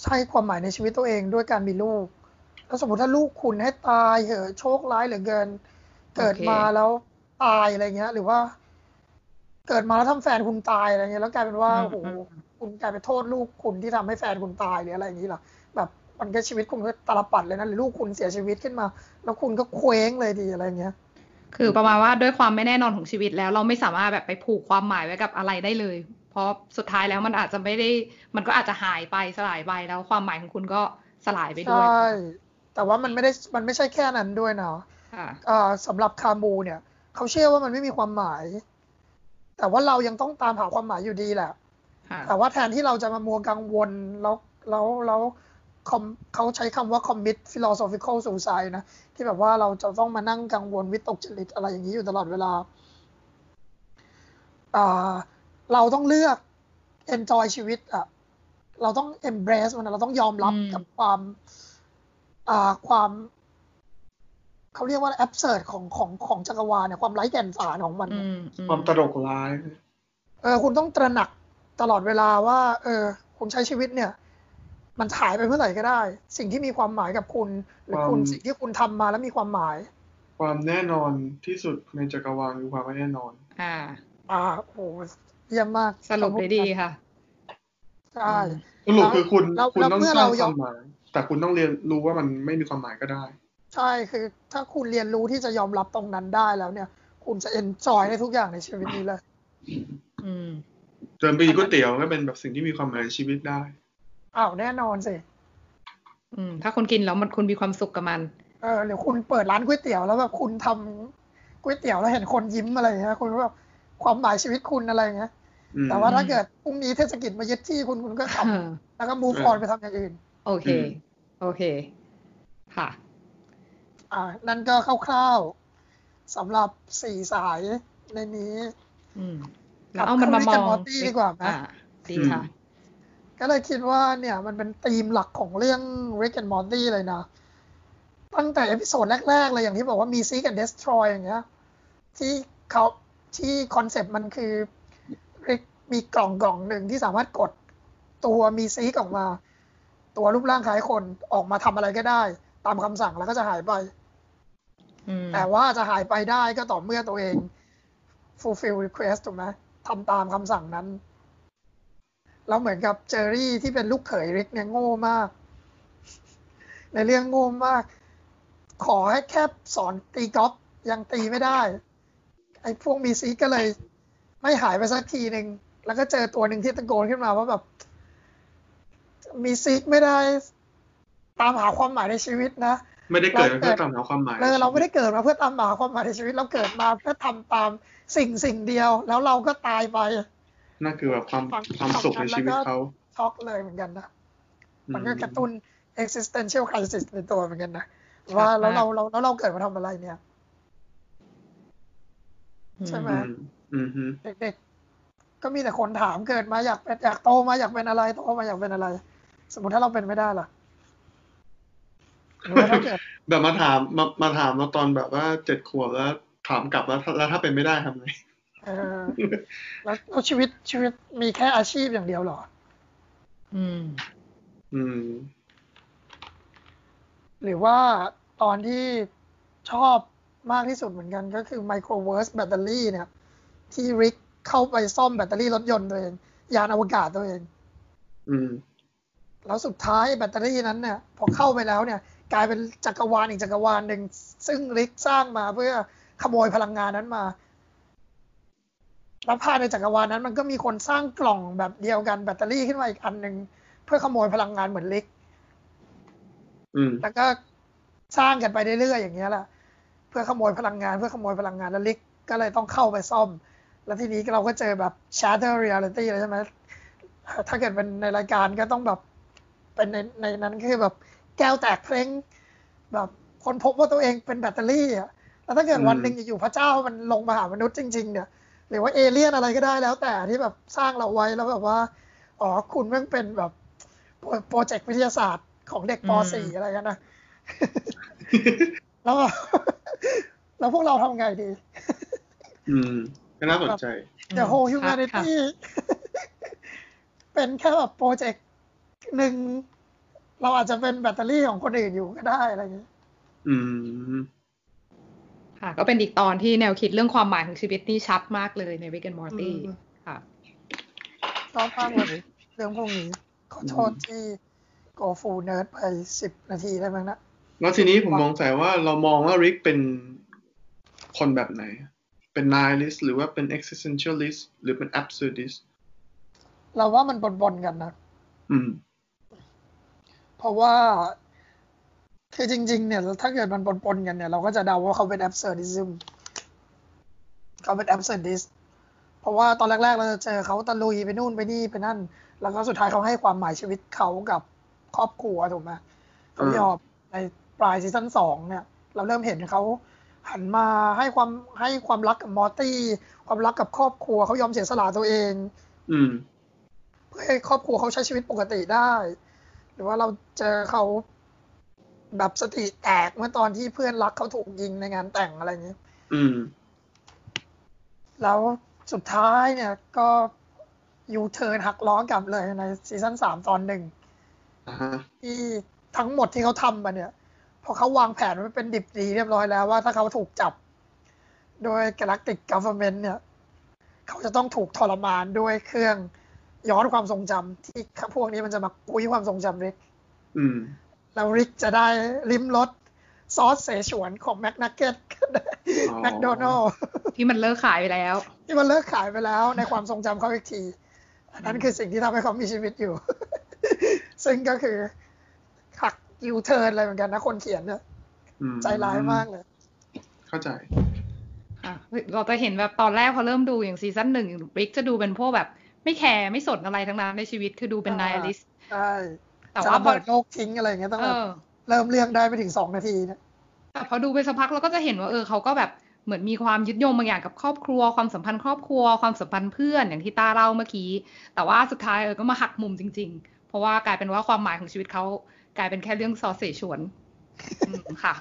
ใช้ความหมายในชีวิตตัวเองด้วยการมีลูก แล้วสมมติถ้าลูกคุณให้ตายเหอะโชคร้ายเหลือเกิน เกิดมาแล้วตายอะไรเงี้ย หรือว่า เกิดมาแล้วทำแฟนคุณตายอะไรเงี้ยแล้วกลายเป็นว่าโอ้โหคุณกลายไปโทษลูกคุณที่ทำให้แฟนคุณตายหรืออะไรอย่างนี้หรอแบบ มันก็ชีวิตคุณก็ตลปัดเลยนะหรือลูกคุณเสียชีวิตขึ้นมา แล้วคุณก็เคว้งเลยดีอะไรเงี้ย คือประมาณว่าด้วยความไม่แน่นอนของชีวิตแล้ว เราไม่สามารถแบบไปผูกความหมายไว้กับอะไรได้เลย เพราะสุดท้ายแล้วมันอาจจะไม่ได้ มันก็อาจจะหายไปสลายไปแล้วความหมายของคุณก็สลายไปด้วยใช่แต่ว่ามันไม่ได้มันไม่ใช่แค่นั้นด้วยเนาะสำหรับคามูเนี่ยเขาเชื่อว่ามันไม่มีความหมาย แต่ว่าเรายังต้องตามหาความหมายอยู่ดีแหละแต่ว่าแทนที่เราจะมามัวกังวลแล้วแล้วแล้ว เขาใช้คำว่า commit philosophical suicide นะ ที่แบบว่าเราจะต้องมานั่งกังวลวิตกจริตอะไรอย่างนี้อยู่ตลอดเวลา เราต้องเลือก enjoy ชีวิตอะเราต้อง embrace มันเราต้องยอมรับกับความความเขาเรียกว่า absurd ของของของจักรวาลเนี่ยความไร้แก่นสารของมัน ความตลกร้าย เออ คุณต้องตระหนักตลอดเวลาว่า เออ คุณใช้ชีวิตเนี่ย มันหายไปเมื่อไหร่ก็ได้ สิ่งที่มีความหมายกับคุณ หรือคุณสิ่งที่คุณทำมาแล้วมีความหมาย ความแน่นอนที่สุดในจักรวาลคือความไม่แน่นอน อ่า อ่าโอ้เยี่ยมมากสรุปได้ดีค่ะใช่สรุปคือคุณคุณต้องสร้างความหมายแต่คุณต้องเรียนรู้ว่ามันไม่มีความหมายก็ได้ ใช่คือถ้าคุณเรียนรู้ที่จะยอมรับตรงนั้นได้แล้วเนี่ย คุณจะเอนจอยในทุกอย่างในชีวิตนี้เลย อืมเดินไปกินก๋วยเตี๋ยวก็เป็นแบบสิ่งที่มีความหมายในชีวิตได้ อ้าวแน่นอนสิอืม ถ้าคุณกินแล้วมันคุณมีความสุขกับมัน เออหรือคุณเปิดร้านก๋วยเตี๋ยวแล้วแบบคุณทำก๋วยเตี๋ยวแล้วเห็นคนยิ้มอะไรเงี้ยคุณแบบความหมายชีวิตคุณอะไรเงี้ยแต่ว่าถ้าเกิดพรุ่งนี้เทศกิจมายึดที่คุณคุณก็ทำแล้วก็มูฟออนไปทำอย่างอื่น โอเค โอเค ค่ะ อ่า นั่นก็คร่าวๆสำหรับสี่สายในนี้ อืมแล้วเอามันมามองดีกว่าไหมดีค่ะ ก็เลยคิดว่าเนี่ยมันเป็นธีมหลักของเรื่อง Rick and Morty เลยนะ ตั้งแต่ episode แรก ๆ เลยอย่างที่บอกว่ามี Seek and Destroy อย่างเงี้ย ที่เขาที่ concept มันคือ Rick มีกล่องกล่องหนึ่งที่สามารถกดตัวมีซีกออกมา ตัวรูปร่างคล้ายคนออกมาทำอะไรก็ได้ ตามคำสั่งแล้วก็จะหายไปแต่ว่าจะหายไปได้ก็ต่อเมื่อตัวเอง fulfill request ถูกไหมทำตามคำสั่งนั้น เราเหมือนกับเจอรี่ที่เป็นลูกเขยริกเนี่ยโง่มาก ในเรื่องโง่มาก ขอให้แค่สอนตีกอล์ฟยังตีไม่ได้ ไอ้พวกมีซีก็เลย ไม่หายไปสักทีหนึ่งแล้วก็เจอตัวหนึ่งที่ตะโกนขึ้นมาว่าแบบ มีซีไม่ได้ตามหาความหมายในชีวิตนะไม่ได้เกิดเพื่อตามหาความหมายเออเราไม่ได้เกิดมาเพื่อตามหาความหมายในชีวิต เราเกิดมาเพื่อทำตามสิ่งสิ่งเดียว แล้วเราก็ตายไป นั่นคือแบบความความสุขในชีวิตเขาช็อกเลยเหมือนกันนะ มันก็กระตุ้น existential crisis ในตัวเหมือนกันนะ ว่าแล้วเราเราแล้วเราเกิดมาทำอะไรเนี่ย ใช่ไหมเด็กๆก็มีแต่คนถามเกิดมาอยากเป็นอยากโตมาอยากเป็นอะไรโตมาอยากเป็นอะไร สมมติถ้าเราเป็นไม่ได้ล่ะแบบมาถามมามาถามเราตอนแบบว่าเจ็ดขวบแล้วถามกลับแล้วแล้วถ้าเป็นไม่ได้ทำไง เออแล้วชีวิตชีวิตมีแค่อาชีพอย่างเดียวหรอ อืม อืม หรือว่าตอนที่ชอบมากที่สุดเหมือนกันก็คือ microverse battery เนี่ย ที่ริกเข้าไปซ่อมแบตเตอรี่รถยนต์ตัวเอง ยานอวกาศตัวเอง อืม แล้วสุดท้ายแบตเตอรี่นั้นเนี่ย พอเข้าไปแล้วเนี่ย กลายเป็นจักรวาลอีกจักรวาลหนึ่งซึ่งริกสร้างมาเพื่อขโมยพลังงานนั้นมา แล้วภายในจักรวาลนั้นมันก็มีคนสร้างกล่องแบบเดียวกันแบตเตอรี่ขึ้นมาอีกอันหนึ่งเพื่อขโมยพลังงานเหมือนลิกแล้วก็สร้างกันไปเรื่อยๆอย่างเงี้ยแหละเพื่อขโมยพลังงานเพื่อขโมยพลังงานแล้วลิกก็เลยต้องเข้าไปซ่อม แล้วทีนี้เราก็เจอแบบ shatter reality เลยใช่ไหมถ้าเกิดเป็นในรายการก็ต้องแบบเป็นในในนั้นคือแบบแก้วแตกเพลงแบบคนพบว่าตัวเองเป็นแบตเตอรี่อะแล้วถ้าเกิดวันหนึ่งอยู่พระเจ้ามันลงมาหามนุษย์จริง ๆ เนี่ย หรือว่าเอเลี่ยนอะไรก็ได้แล้วแต่ที่แบบสร้างเราไว้แล้วแบบว่า อ๋อคุณแม่งเป็นแบบโปรเจกต์วิทยาศาสตร์ของเด็กป .4 อะไรกันนะ แล้วแล้วพวกเราทำไงดี อืมก็น่าสนใจ The whole ค่ะ humanity เป็นแค่แบบโปรเจกต์หนึ่ง เราอาจจะเป็นแบตเตอรี่ของคนอื่นอยู่ก็ได้อะไรอย่างเงี้ยอืม ค่ะ ก็เป็นอีกตอนที่แนวคิดเรื่องความหมายของชีวิตนี่ชัดมากเลยใน Rick and Morty อืมค่ะชอบมากเลยเรื่องพวกนี้ขอโทษที่ go full nerd ไปสิบนาทีได้ไหมนะแล้วทีนี้ผมมองใส่ว่าเรามองว่าริกเป็นคนแบบไหน เป็น nihilist หรือว่าเป็น existentialist หรือเป็น absurdist เราว่ามันปนๆกันนะ อืม เพราะว่า คือจริง ๆ เนี่ย ถ้าเกิดมันปนๆกันเนี่ย เราก็จะเดาว่าเขาเป็น absurdism เขาเป็น absurdist เพราะว่าตอนแรก ๆ เราจะเจอเขาตะลุยไปนู่นไปนี่ไปนั่น แล้วก็สุดท้ายเขาให้ความหมายชีวิตเขากับครอบครัวถูกไหมเขายอมในปลาย season สองเนี่ย เราเริ่มเห็นเขาหันมาให้ความให้ความรักกับมอร์ตี้ ความรักกับครอบครัวเขายอมเสียสละตัวเอง อืม เพื่อให้ครอบครัวเขาใช้ชีวิตปกติได้ หรือว่าเราเจอเขา แบบสติแตกเมื่อตอนที่เพื่อนรักเขาถูกยิงในงานแต่งอะไรอย่างนี้อืม แล้วสุดท้ายเนี่ยก็ยูเทิร์นหักล้อกลับเลยในซีซั่นสามตอนหนึ่งอ่าฮะที่ทั้งหมดที่เขาทำมาเนี่ย พอเขาวางแผนไว้เป็นดิบดีเรียบร้อยแล้วว่าถ้าเขาถูกจับ โดย Galactic Government เนี่ย เขาจะต้องถูกทรมานด้วยเครื่องย้อนความทรงจำที่พวกนี้มันจะมากุยความทรงจำริกอืม แล้วริกจะได้ริมรสซอสเสฉวนของแม c นักเก็ตอ๋อแมคโดนัลที่มันเลิกขายไปแล้ว ที่มันเลิกขายไปแล้วในความทรงจำเขาอีกที อันนั้นคือสิ่งที่ทำให้เขามีชีวิตอยู่ ซึ่งก็คือหักยูเทิร์นอะไรเหมือนกันนะคนเขียนเนี่ยอืมใจร้ายมากเลย เข้าใจค่ะเราจะเห็นแบบตอนแรกพอเริ่มดูอย่างซีซั่นหนึ่งริกจะดูเป็นพวกแบบ ไม่แคร์ไม่สนอะไรทั้งนั้นในชีวิตคือดูเป็นอ่านายลิสใช่ แต่จะว่าระพอเบิดโลกทิ้งอะไรอย่างเงี้ยต้องเอแบบอเริ่มเรื่องได้ไม่ถึงสองนาทีนะแต่พอดูไปสักพักเราก็จะเห็นว่าเออเขาก็แบบเหมือนมีความยึดโยงบางอย่างกับครอบครัว ความสัมพันธ์ครอบครัว ความสัมพันธ์เพื่อนอย่างที่ตาเล่าเมื่อกี้ แต่ว่าสุดท้ายเออก็มาหักมุมจริง ๆ เพราะว่ากลายเป็นว่าความหมายของชีวิตเขากลายเป็นแค่เรื่องซอสเสฉวนอืมค่ะ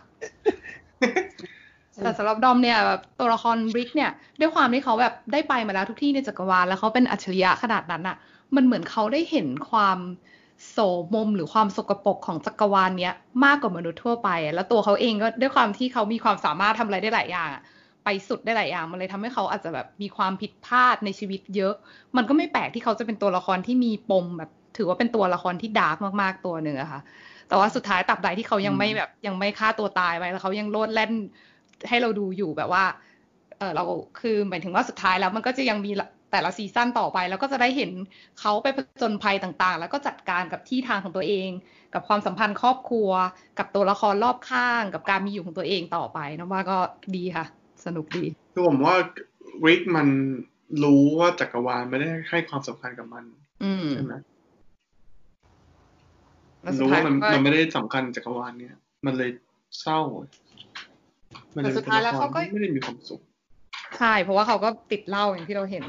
แต่สำหรับดอมเนี่ยแบบตัวละครบริกเนี่ยด้วยความที่เขาแบบได้ไปมาแล้วทุกที่ในจักรวาลแล้วเขาเป็นอัจฉริยะขนาดนั้นอะ มันเหมือนเขาได้เห็นความ โสมมหรือความสกปรกของจักรวาลเนี้ยมากกว่ามนุษย์ทั่วไป แล้วตัวเขาเองก็ด้วยความที่เขามีความสามารถทำอะไรได้หลายอย่างไปสุดได้หลายอย่างมันเลยทำให้เขาอาจจะแบบมีความผิดพลาดในชีวิตเยอะ มันก็ไม่แปลกที่เขาจะเป็นตัวละครที่มีปมแบบ ถือว่าเป็นตัวละครที่ดาร์กมากๆตัวหนึ่งอะค่ะ แต่ว่าสุดท้ายตับใดที่เขายังไม่แบบยังไม่ฆ่าตัวตายไปแล้วเขายังโลดแล่นให้เราดูอยู่แบบว่าเออเราคือหมายถึงว่าสุดท้ายแล้วมันก็จะยังมี แต่ละซีซั่นต่อไป แล้วก็จะได้เห็นเขาไปผจญภัยต่างๆ แล้วก็จัดการกับที่ทางของตัวเอง กับความสัมพันธ์ครอบครัว กับตัวละครรอบข้าง กับการมีอยู่ของตัวเองต่อไปนะว่าก็ดีค่ะ สนุกดีคือผมว่าริกมันรู้ว่าจักรวาลไม่ได้ให้ความสำคัญกับมันอืมใช่ไหมแล้วสุดรู้ท้ายว่ามันก็มันไม่ได้สำคัญจักรวาลเนี่ย มันเลยเศร้ามันเลยแต่สุดท้ายแล้วเขาก็ไม่ได้มีความสุขใช่ เพราะว่าเขาก็ติดเหล้าอย่างที่เราเห็น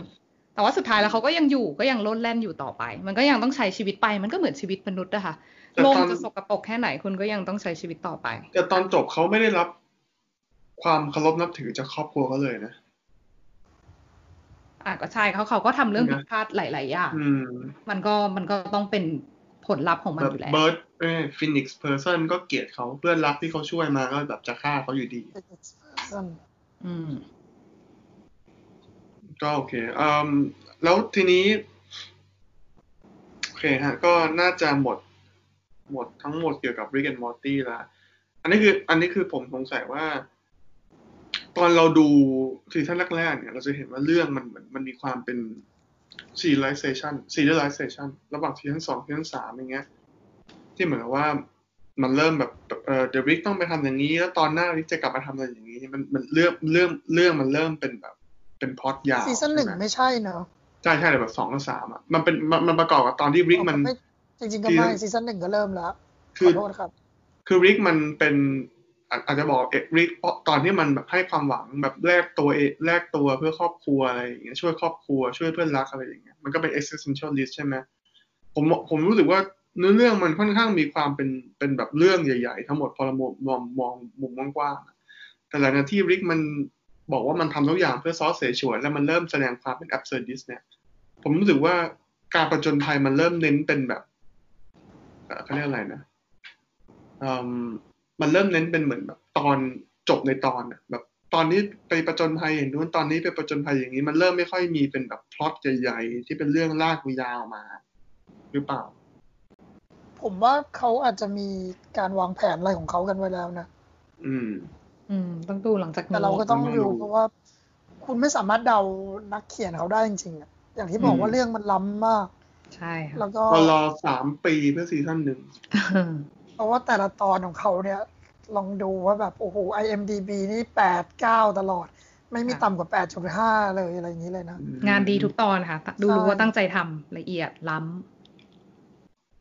แต่ว่าสุดท้ายแล้วเขาก็ยังอยู่ก็ยังโลดแล่นอยู่ต่อไป มันก็ยังต้องใช้ชีวิตไป มันก็เหมือนชีวิตมนุษย์อะค่ะแต่โลกตอนจะสกปรกแค่ไหนคุณก็ยังต้องใช้ชีวิตต่อไป แต่ตอนจบเขาไม่ได้รับ ความเคารพนับถือจากครอบครัวเขาเลยนะอะก็ใช่เขาเขาก็ทำเรื่องนะผิดพลาดหลาย ๆ อย่างอืมมันก็มันก็ต้องเป็นผลลัพธ์ของมันแบบอยู่แล้ว Birdเอ้ย Phoenixperson ก็เกลียดเขาเพื่อนรักที่เขาช่วยมาก็แบบจะฆ่าเขาอยู่ดีอืม ก็โอเคอืมแล้วทีนี้โอเคฮะ ก็น่าจะหมด หมดทั้งหมดเกี่ยวกับ Rick and Morty ละอันนี้คือ อันนี้คือผมสงสัยว่า ตอนเราดูซีซั่นแรกๆเนี่ย เราจะเห็นว่าเรื่องมันเหมือนมันมีความเป็น serialization serialization ระหว่างซีซั่นสองซีซั่นสามอย่างเงี้ย ที่เหมือนกับว่ามันเริ่มแบบเอ่อเดี๋ยว Rick ต้องไปทำอย่างนี้ แล้วตอนหน้า Rick จะกลับมาทำอะไรอย่างนี้ มันมันเรื่องเรื่องเรื่องมันเริ่มเป็นแบบ เป็นพล็อตยาวซีซั่นหนึ่งใช่ไหมไม่ใช่เนอะใช่ใช่แต่แบบสองกับสามอะมันเป็นมันมันประกอบกับตอนที่ Rick มันไม่จริงๆก็ไม่ซีซั่นหนึ่งก็เริ่มแล้วคืขออโทษครับ คือริกมันเป็นอาอาจจะบอกเอกริกตอนที่มันแบบให้ความหวังแบบแลกตัวเองแลกตัวเพื่อครอบครัวอะไรอย่างเงี้ยช่วยครอบครัวช่วยเพื่อนรักอะไรอย่างเงี้ยมันก็เป็น existentialist ใช่ไหมผมผมรู้สึกว่าเนื้อเรื่องมันค่อนข้างมีความเป็นเป็นแบบเรื่องใหญ่ ๆ ทั้งหมดพอเรามองมองมองมุมกว้างๆแต่หลังจากที่ริกมัน บอกว่ามันทำทุกอย่างเพื่อซอสเสฉวน แล้วมันเริ่มแสดงความเป็น absurdist เนี่ย ผมรู้สึกว่าการประจนภัยมันเริ่มเน้นเป็นแบบเอ่อเขาเรียกอะไรนะอืมมันเริ่มเน้นเป็นเหมือนแบบตอนจบในตอนอะแบบตอนนี้ไปประจนภัยอย่างนู้นตอนนี้ไปประจนภัยอย่างนี้ มันเริ่มไม่ค่อยมีเป็นแบบพล็อตใหญ่ๆที่เป็นเรื่องลากยาวมา หรือเปล่า ผมว่าเขาอาจจะมีการวางแผนอะไรของเขากันไว้แล้วนะ อืม อืม ต้องดูหลังจากแต่นี้เราก็ต้องต้องดูดูเพราะว่า คุณไม่สามารถเดานักเขียนเขาได้จริงๆอะอย่างที่บอกว่าเรื่องมันล้ำมาก ใช่ค่ะแล้วก็ก็รอสามปีเพื่อซีซั่นหนึ่งเพราะว่าแต่ละตอนของเขาเนี่ย ลองดูว่าแบบ โอ้โห IMDB นี่แปดเก้าตลอด ไม่มีค่ะต่ำกว่าแปดจุดห้าเลยอะไรอย่างนี้เลยนะ งานดีทุกตอนค่ะ ดูรู้ใช่ว่าตั้งใจทำละเอียดล้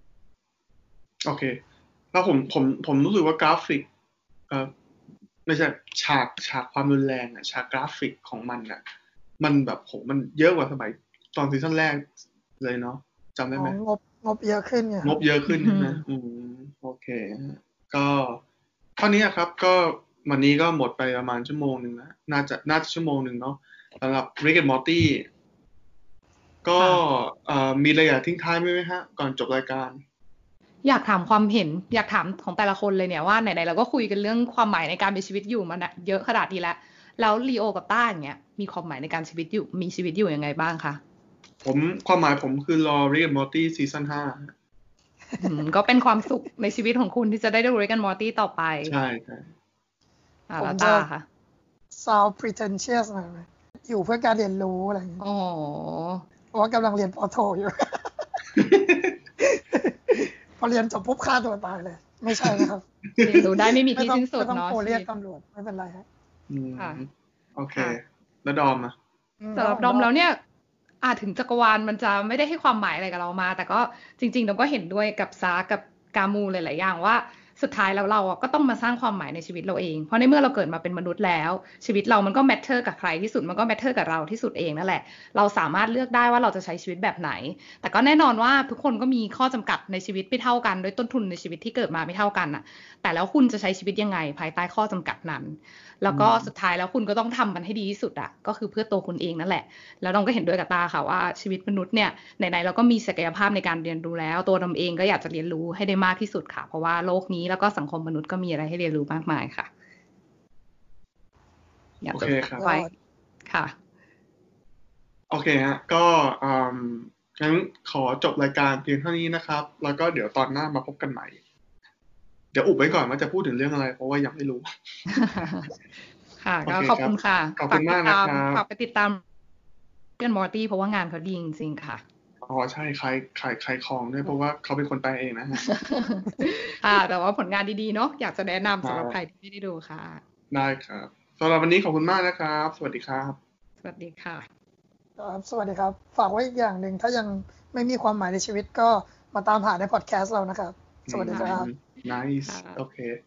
ำ โอเค แล้วผมผมผมรู้สึกว่ากราฟิกเออ ไม่ใช่ฉากฉากความรุนแรงอะฉากกราฟิกของมันอะมันแบบโหมันเยอะกว่าสมัยตอนซีซั่นแรกเลยเนาะจำได้ไหมงบงบเยอะขึ้นไงงบเยอะขึ้นอืมนะอืมโอเคฮะก็เท่านี้ครับก็วันนี้ก็หมดไปประมาณชั่วโมงหนึ่งแล้วน่าจะน่าจะชั่วโมงหนึ่งเนาะสำหรับ Rick and Morty ก็เอ่อมีอะไรอยากทิ้งท้ายไหมไหมฮะ ก่อนจบรายการ อยากถามความเห็น อยากถามของแต่ละคนเลยเนี่ยว่าไหนๆเราก็คุยกันเรื่องความหมายในการมีชีวิตอยู่มานะเยอะขนาดนี้แล้วแล้วลีโอกับต้าอย่างเงี้ยมีความหมายในการชีวิตอยู่มีชีวิตอยู่ยังไงบ้างคะผมความหมายผมคือรอ Rick and Morty ซีซั่นห้าอืมก็เป็นความสุขในชีวิตของคุณที่จะได้ดู Rick and Morty ต่อไป ใช่ใช่อ่าแล้วต้าค่ะ sound pretentious หน่อยไหมอยู่เพื่อการเรียนรู้อะไรอย่างนี้อ๋อเพราะว่ากำลังเรียนปอโทอยู่พ อเรียนจบปุ๊บฆ่าตัวตายเลย ไม่ใช่นะครับเรียนรู้ได้ไม่มีไม่ที่ต้องสิ้นสุดไม่ต้องเนาะโทรเรียกชีวิตตำรวจไม่เป็นไรฮะอืมค่ะโอเคค่ะแล้วดอมอะสำหรับดอมแล้วเนี่ยอาจถึงจักรวาลมันจะไม่ได้ให้ความหมายอะไรกับเรามา แต่ก็จริงๆดอมก็เห็นด้วยกับซากับกามูหลายๆอย่างว่า สุดท้ายแล้วเราก็ต้องมาสร้างความหมายในชีวิตเราเอง เพราะในเมื่อเราเกิดมาเป็นมนุษย์แล้ว ชีวิตเรามันก็ matter กับใครที่สุดมันก็ matter กับเราที่สุดเองนั่นแหละ เราสามารถเลือกได้ว่าเราจะใช้ชีวิตแบบไหน แต่ก็แน่นอนว่าทุกคนก็มีข้อจำกัดในชีวิตไม่เท่ากันด้วยต้นทุนในชีวิตที่เกิดมาไม่เท่ากันน่ะแต่แล้วคุณจะใช้ชีวิตยังไงภายใต้ข้อจำกัดนั้น แล้วก็อืมสุดท้ายแล้วคุณก็ต้องทำมันให้ดีที่สุดอะก็คือเพื่อตัวคุณเองนั่นแหละ แล้วน้องก็เห็นด้วยกับตาค่ะว่าชีวิตมนุษย์เนี่ยไหนๆเราก็มีศักยภาพในการเรียนรู้แล้ว ตัวน้องเองก็อยากจะเรียนรู้ให้ได้มากที่สุดค่ะ เพราะว่าโลกนี้แล้วก็สังคมมนุษย์ก็มีอะไรให้เรียนรู้มากมายค่ะอยากจะโอเคครับไว้ค่ะ โอเคฮะก็อืมงั้นขอจบรายการเพียงเท่านี้นะครับ แล้วก็เดี๋ยวตอนหน้ามาพบกันใหม่ เดี๋ยวอุบไว้ก่อนว่าจะพูดถึงเรื่องอะไร เพราะว่ายังไม่รู้ ค่ะก็โอเคขอบคุณค่ะขอบคุณมากนะครับฝากไปติดตามเพื่อนมอร์ตี้เพราะว่างานเขาดีจริงๆค่ะอ๋อใช่ขายขายขายของด้วยเพราะว่าเขาเป็นคนแปลเองนะฮะค่ะ แต่ว่าผลงานดีๆเนาะอยากจะแนะนำสำหรับใครที่ไม่ได้ดูค่ะ ได้ครับสำหรับวันนี้ขอบคุณมากนะครับ สวัสดีครับ สวัสดีค่ะครับสวัสดีครับ ฝากไว้อีกอย่างหนึ่งถ้ายังไม่มีความหมายในชีวิตก็มาตามหาในพอดแคสต์เรานะครับ สวัสดีครับ Nice. Uh, okay.